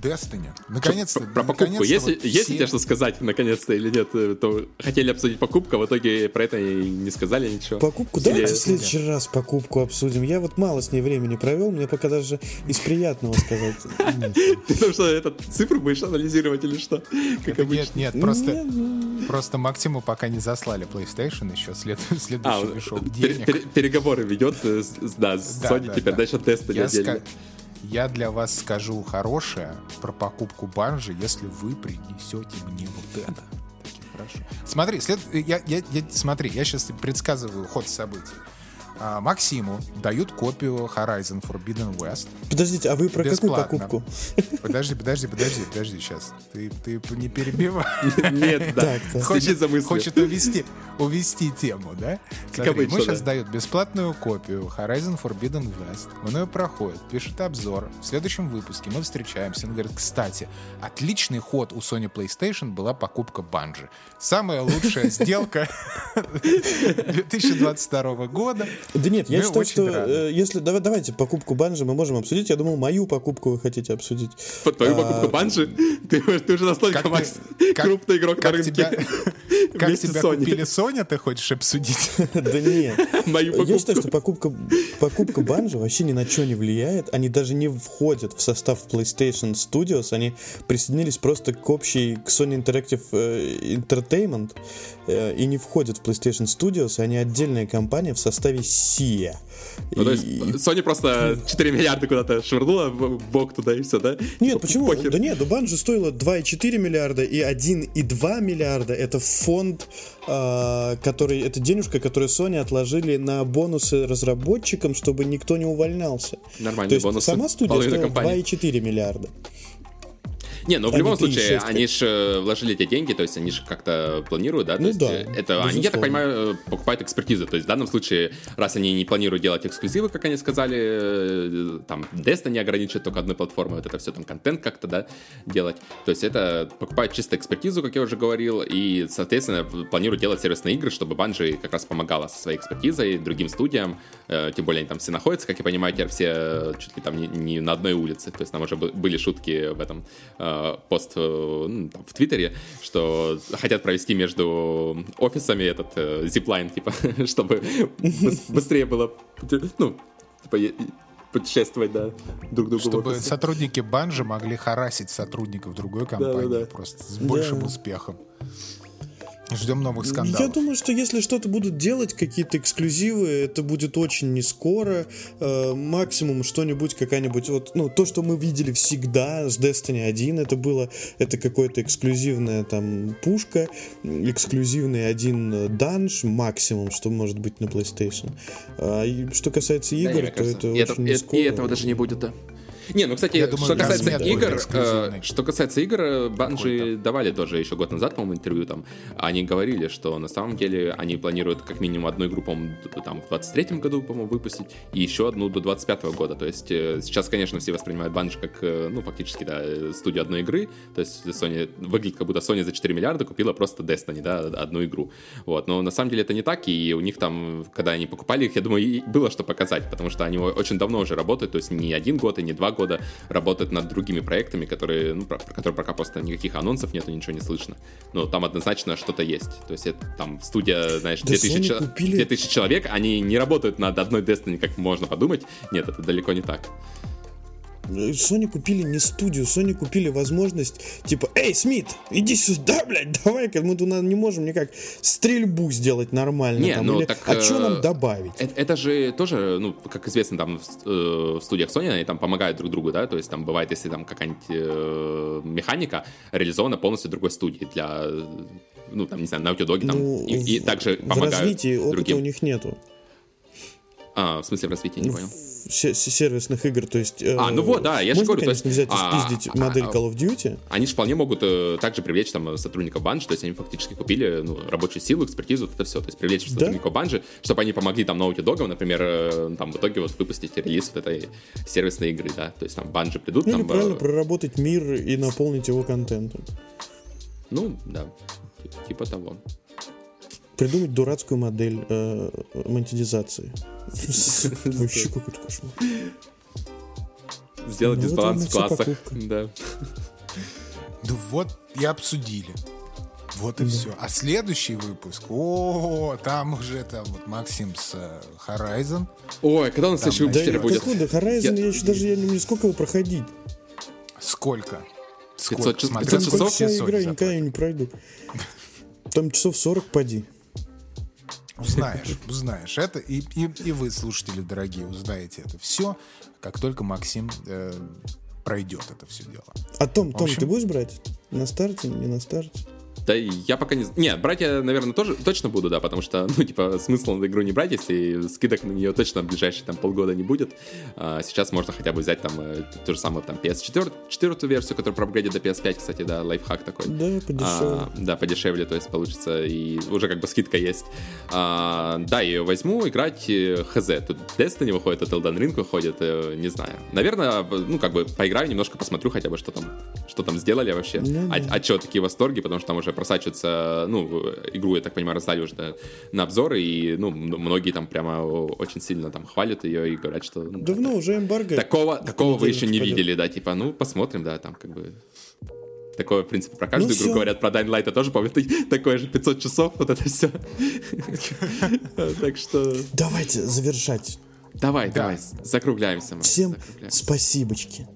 [SPEAKER 3] Destiny. Наконец-то.
[SPEAKER 2] Про, про покупку. Если, вот если тебе что сказать, наконец-то, или нет, э, то хотели обсудить покупку, а в итоге про это и не сказали ничего.
[SPEAKER 1] Покупку? Или... Давайте в следующий раз покупку обсудим. Я вот мало с ней времени провел, мне пока даже из приятного сказать.
[SPEAKER 2] Ты потому что этот цифру будешь анализировать или что?
[SPEAKER 3] Как Нет, нет, просто... Просто Максиму пока не заслали PlayStation еще, след, следующий а, мешок денег.
[SPEAKER 2] Переговоры ведет, э, да, с Sony теперь, дальше тесты отдельно.
[SPEAKER 3] Я для вас скажу хорошее про покупку банжи, если вы принесете мне вот это. Смотри, след... я, я, я, смотри, я сейчас предсказываю ход событий. А, Максиму дают копию Horizon Forbidden West.
[SPEAKER 1] Подождите, а вы про Бесплатно. какую покупку?
[SPEAKER 3] Подожди, подожди, подожди, подожди, сейчас. Ты, ты не перебивай.
[SPEAKER 2] Нет, да.
[SPEAKER 3] Хочет, хочет увести, увести тему, да? Смотри, ему сейчас дают бесплатную копию Horizon Forbidden West. Он ее проходит, пишет обзор. В следующем выпуске мы встречаемся. Он говорит, кстати, отличный ход у Sony PlayStation была покупка Банжи. Самая лучшая сделка 2022 года.
[SPEAKER 1] Да нет, я считаю, что э, если давай, давайте покупку банжи мы можем обсудить. Я думал, мою покупку вы хотите обсудить.
[SPEAKER 2] Твою а, покупку банжи? Ты, ты уже настолько как Макс, ты, крупный игрок
[SPEAKER 3] как на рынке. Тебя, как тебя Sony. купили Sony, ты хочешь обсудить?
[SPEAKER 1] Да нет. Я считаю, что покупка, покупка банжи вообще ни на что не влияет. Они даже не входят в состав PlayStation Studios. Они присоединились просто к общей, к Sony Interactive э, Entertainment э, и не входят в PlayStation Studios. Они отдельная компания в составе Сия.
[SPEAKER 2] Ну, и... то есть Sony просто 4 миллиарда куда-то швырнула в бок туда и все, да?
[SPEAKER 1] Нет, почему? Похер. Да нет, у Банжи стоило 2,4 миллиарда и 1,2 миллиарда. Это фонд, э, который, это денежка, которую Sony отложили на бонусы разработчикам, чтобы никто не увольнялся.
[SPEAKER 2] Нормально,
[SPEAKER 1] то есть бонусы. Сама студия стоила 2,4 миллиарда.
[SPEAKER 2] Не, ну в любом случае, они же э, вложили эти деньги, то есть они же как-то планируют, да? Ну да. Э, это они, я так понимаю, э, покупают экспертизу. То есть в данном случае, раз они не планируют делать эксклюзивы, как они сказали, там Destiny ограничивает только одной платформой, вот это все там контент как-то, да, делать. То есть это покупают чисто экспертизу, как я уже говорил, и, соответственно, планируют делать сервисные игры, чтобы Bungie как раз помогала со своей экспертизой другим студиям, тем более они там все находятся, как я понимаю, теперь все чуть ли там не, не на одной улице. То есть там уже были шутки в этом пост э, ну, там, в Твиттере, что хотят провести между офисами этот э, зиплайн, типа, чтобы быстрее было, ну, типа, путешествовать, да, друг другу.
[SPEAKER 3] Чтобы сотрудники банжи могли харасить сотрудников другой компании да, да, да. просто с большим да. успехом. Ждем новых скандалов.
[SPEAKER 1] Я думаю, что если что-то будут делать, какие-то эксклюзивы, это будет очень не скоро. Э, максимум что-нибудь, какая-нибудь вот, ну, то, что мы видели всегда с Destiny 1, это было, это какое-то эксклюзивная там пушка, эксклюзивный один данж, максимум, что может быть на PlayStation. А что касается игр, да, то кажется, это
[SPEAKER 2] и
[SPEAKER 1] очень
[SPEAKER 2] это,
[SPEAKER 1] не скоро.
[SPEAKER 2] И этого даже не будет, да. Не, ну, кстати, думаю, что касается игр, э, что касается игр, Банжи давали тоже еще год назад, по-моему, интервью там, они говорили, что на самом деле они планируют как минимум одну игру, по-моему, там в 23-м году, по-моему, выпустить, и еще одну до 25-го года. То есть э, сейчас, конечно, все воспринимают Банжи как, э, ну, фактически, да, студию одной игры, то есть Sony, выглядит как будто Sony за 4 миллиарда купила просто Destiny, да, одну игру. Вот, но на самом деле это не так, и у них там, когда они покупали их, я думаю, было что показать, потому что они очень давно уже работают, то есть не один год и не два года работает над другими проектами, которые, ну, про, про которые пока просто никаких анонсов нету, ничего не слышно. Но там однозначно что-то есть. То есть это там студия, знаешь, да 2000, купили... 2000 человек, они не работают над одной Destiny, как можно подумать. Нет, это далеко не так.
[SPEAKER 1] Sony купили не студию, Sony купили возможность, типа, эй, Смит, иди сюда, блядь, давай-ка, мы тут не можем никак стрельбу сделать нормально.
[SPEAKER 2] Не, там, ну, или, так,
[SPEAKER 1] а что нам добавить?
[SPEAKER 2] Это, это же тоже, ну, как известно, там в, э, в студиях Sony они там помогают друг другу, да, то есть там бывает, если там какая-нибудь э, механика реализована полностью другой студии для, ну, там, не знаю, Naughty Dog там, ну, и, и также помогают В развитии
[SPEAKER 1] опыта
[SPEAKER 2] другим.
[SPEAKER 1] у них нету.
[SPEAKER 2] А, в смысле в развитии, не понял
[SPEAKER 1] сервисных игр, то есть...
[SPEAKER 2] А, ну вот, да, я же говорю,
[SPEAKER 1] конечно, то есть... взять и а, спиздить а, модель Call of Duty.
[SPEAKER 2] Они же вполне могут э, также привлечь там сотрудников Bungie, то есть они фактически купили ну, рабочую силу, экспертизу, вот это все, то есть привлечь да? сотрудников Bungie, чтобы они помогли там Naughty Dog, например, э, там в итоге вот выпустить релиз вот этой сервисной игры, да, то есть там Bungie придут...
[SPEAKER 1] Ну,
[SPEAKER 2] там,
[SPEAKER 1] или правильно э... проработать мир и наполнить его контентом.
[SPEAKER 2] Ну, да, типа того
[SPEAKER 1] придумать дурацкую модель э, монетизации. Вообще какой-то кошмар.
[SPEAKER 2] Сделать ну, дисбаланс в классах. Да.
[SPEAKER 3] Да вот и обсудили. Вот и да. все. А следующий выпуск, о, там уже там вот Максим с uh, Horizon.
[SPEAKER 2] Ой, когда у нас следующий выпуск
[SPEAKER 1] да, будет? Откуда? Horizon, я, я еще даже я не сколько его проходить.
[SPEAKER 3] Сколько?
[SPEAKER 2] 500, 500 часов?
[SPEAKER 1] Вся игра, я никогда не пройду. Там часов 40 поди.
[SPEAKER 3] Узнаешь, узнаешь это, и, и, и вы, слушатели дорогие, узнаете это все, как только Максим э, пройдет это все дело.
[SPEAKER 1] А Том, Том, общем... ты будешь брать? На старте, не на старте?
[SPEAKER 2] Да я пока не... Не, брать я, наверное, тоже точно буду, да, потому что, ну, типа, смысла на игру не брать, если скидок на нее точно в ближайшие там полгода не будет. А сейчас можно хотя бы взять там э, ту же самую там PS4, четвертую версию, которая проапгрейдит до PS5, кстати, да, лайфхак такой.
[SPEAKER 1] Да, подешевле. А,
[SPEAKER 2] да, подешевле, то есть получится, и уже как бы скидка есть. А, да, ее возьму, играть э, хз. Тут Destiny выходит, тут Elden Ring выходит, э, не знаю. Наверное, ну, как бы поиграю, немножко посмотрю хотя бы, что там, что там сделали вообще. Ну, а, да. а что такие восторги, потому что там уже просачивается, ну, игру, я так понимаю, раздали уже да, на обзоры, и, ну, многие там прямо очень сильно там хвалят ее и говорят, что... Ну,
[SPEAKER 1] Давно уже эмбарго.
[SPEAKER 2] Такого, такого вы еще не видели, да, типа, ну, посмотрим, да, там как бы... Такое, в принципе, про каждую ну, игру все. говорят, про Dying Light тоже, помню, такое же 500 часов, вот это все. Так что...
[SPEAKER 1] Давайте завершать.
[SPEAKER 2] Давай, давай, закругляемся.
[SPEAKER 1] Всем спасибочки.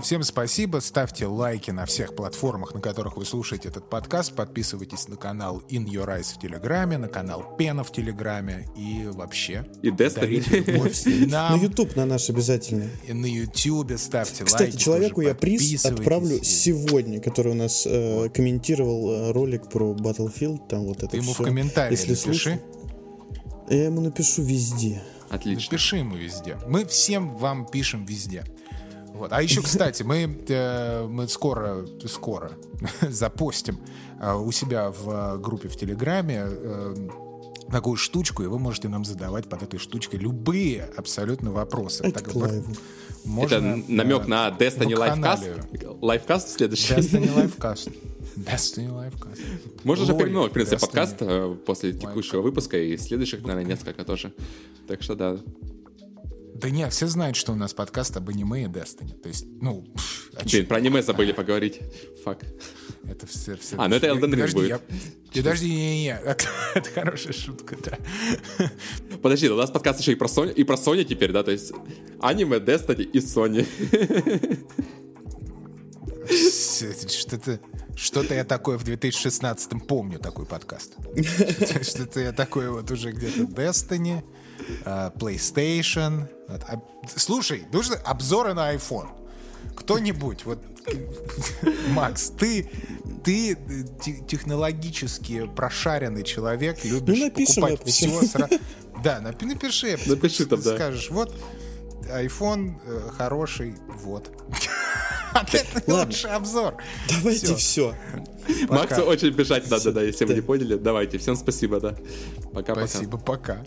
[SPEAKER 3] Всем спасибо. Ставьте лайки на всех платформах, на которых вы слушаете этот подкаст. Подписывайтесь на канал In Your Eyes в Телеграме, на канал Пена в Телеграме и вообще.
[SPEAKER 2] И Destiny.
[SPEAKER 1] На YouTube на наш обязательно.
[SPEAKER 3] И на YouTube ставьте
[SPEAKER 1] Кстати,
[SPEAKER 3] лайки.
[SPEAKER 1] Кстати, человеку я приз отправлю сегодня, который у нас э, комментировал э, ролик про Battlefield. Там вот это
[SPEAKER 3] Ты ему в комментариях напиши.
[SPEAKER 1] Я ему напишу везде.
[SPEAKER 2] Отлично.
[SPEAKER 3] Напиши ему везде. Мы всем вам пишем везде. Вот. А еще, кстати, мы, э, мы скоро, скоро запостим э, у себя в э, группе в Телеграме э, такую штучку, и вы можете нам задавать под этой штучкой любые абсолютно вопросы.
[SPEAKER 1] Это так,
[SPEAKER 2] можно, Это намек э, на Destiny Livecast? Livecast следующий?
[SPEAKER 3] Destiny Livecast. Destiny Livecast.
[SPEAKER 2] Можно же переименовать, в принципе, подкаст э, после текущего выпуска и следующих, наверное, несколько тоже. Так что да.
[SPEAKER 3] Да нет, все знают, что у нас подкаст об аниме и Destiny. То есть, ну...
[SPEAKER 2] А Блин, про аниме забыли поговорить. Фак.
[SPEAKER 3] Это все... все
[SPEAKER 2] а, ну это Elden Ring будет. Я...
[SPEAKER 3] Подожди, не-не-не. Это, это хорошая шутка, да.
[SPEAKER 2] Подожди, у нас подкаст еще и про Sony, и про Sony теперь, да? То есть аниме, Destiny и Sony.
[SPEAKER 3] Что-то что-то я такое в 2016-м помню, такой подкаст. Что-то я такое вот уже где-то Destiny, PlayStation. А, слушай, нужно обзоры на iPhone. Кто-нибудь, вот, Макс, ты, ты технологически прошаренный человек, любишь ну, напишем, покупать напишем. все сразу. Да, напиши,
[SPEAKER 2] напиши там, да.
[SPEAKER 3] Скажешь, вот, iPhone э, хороший, вот. А это лучший обзор.
[SPEAKER 1] Давайте все.
[SPEAKER 2] Максу очень бежать надо, да, если вы не поняли. Давайте, всем спасибо, да. Пока-пока.
[SPEAKER 3] Спасибо, пока.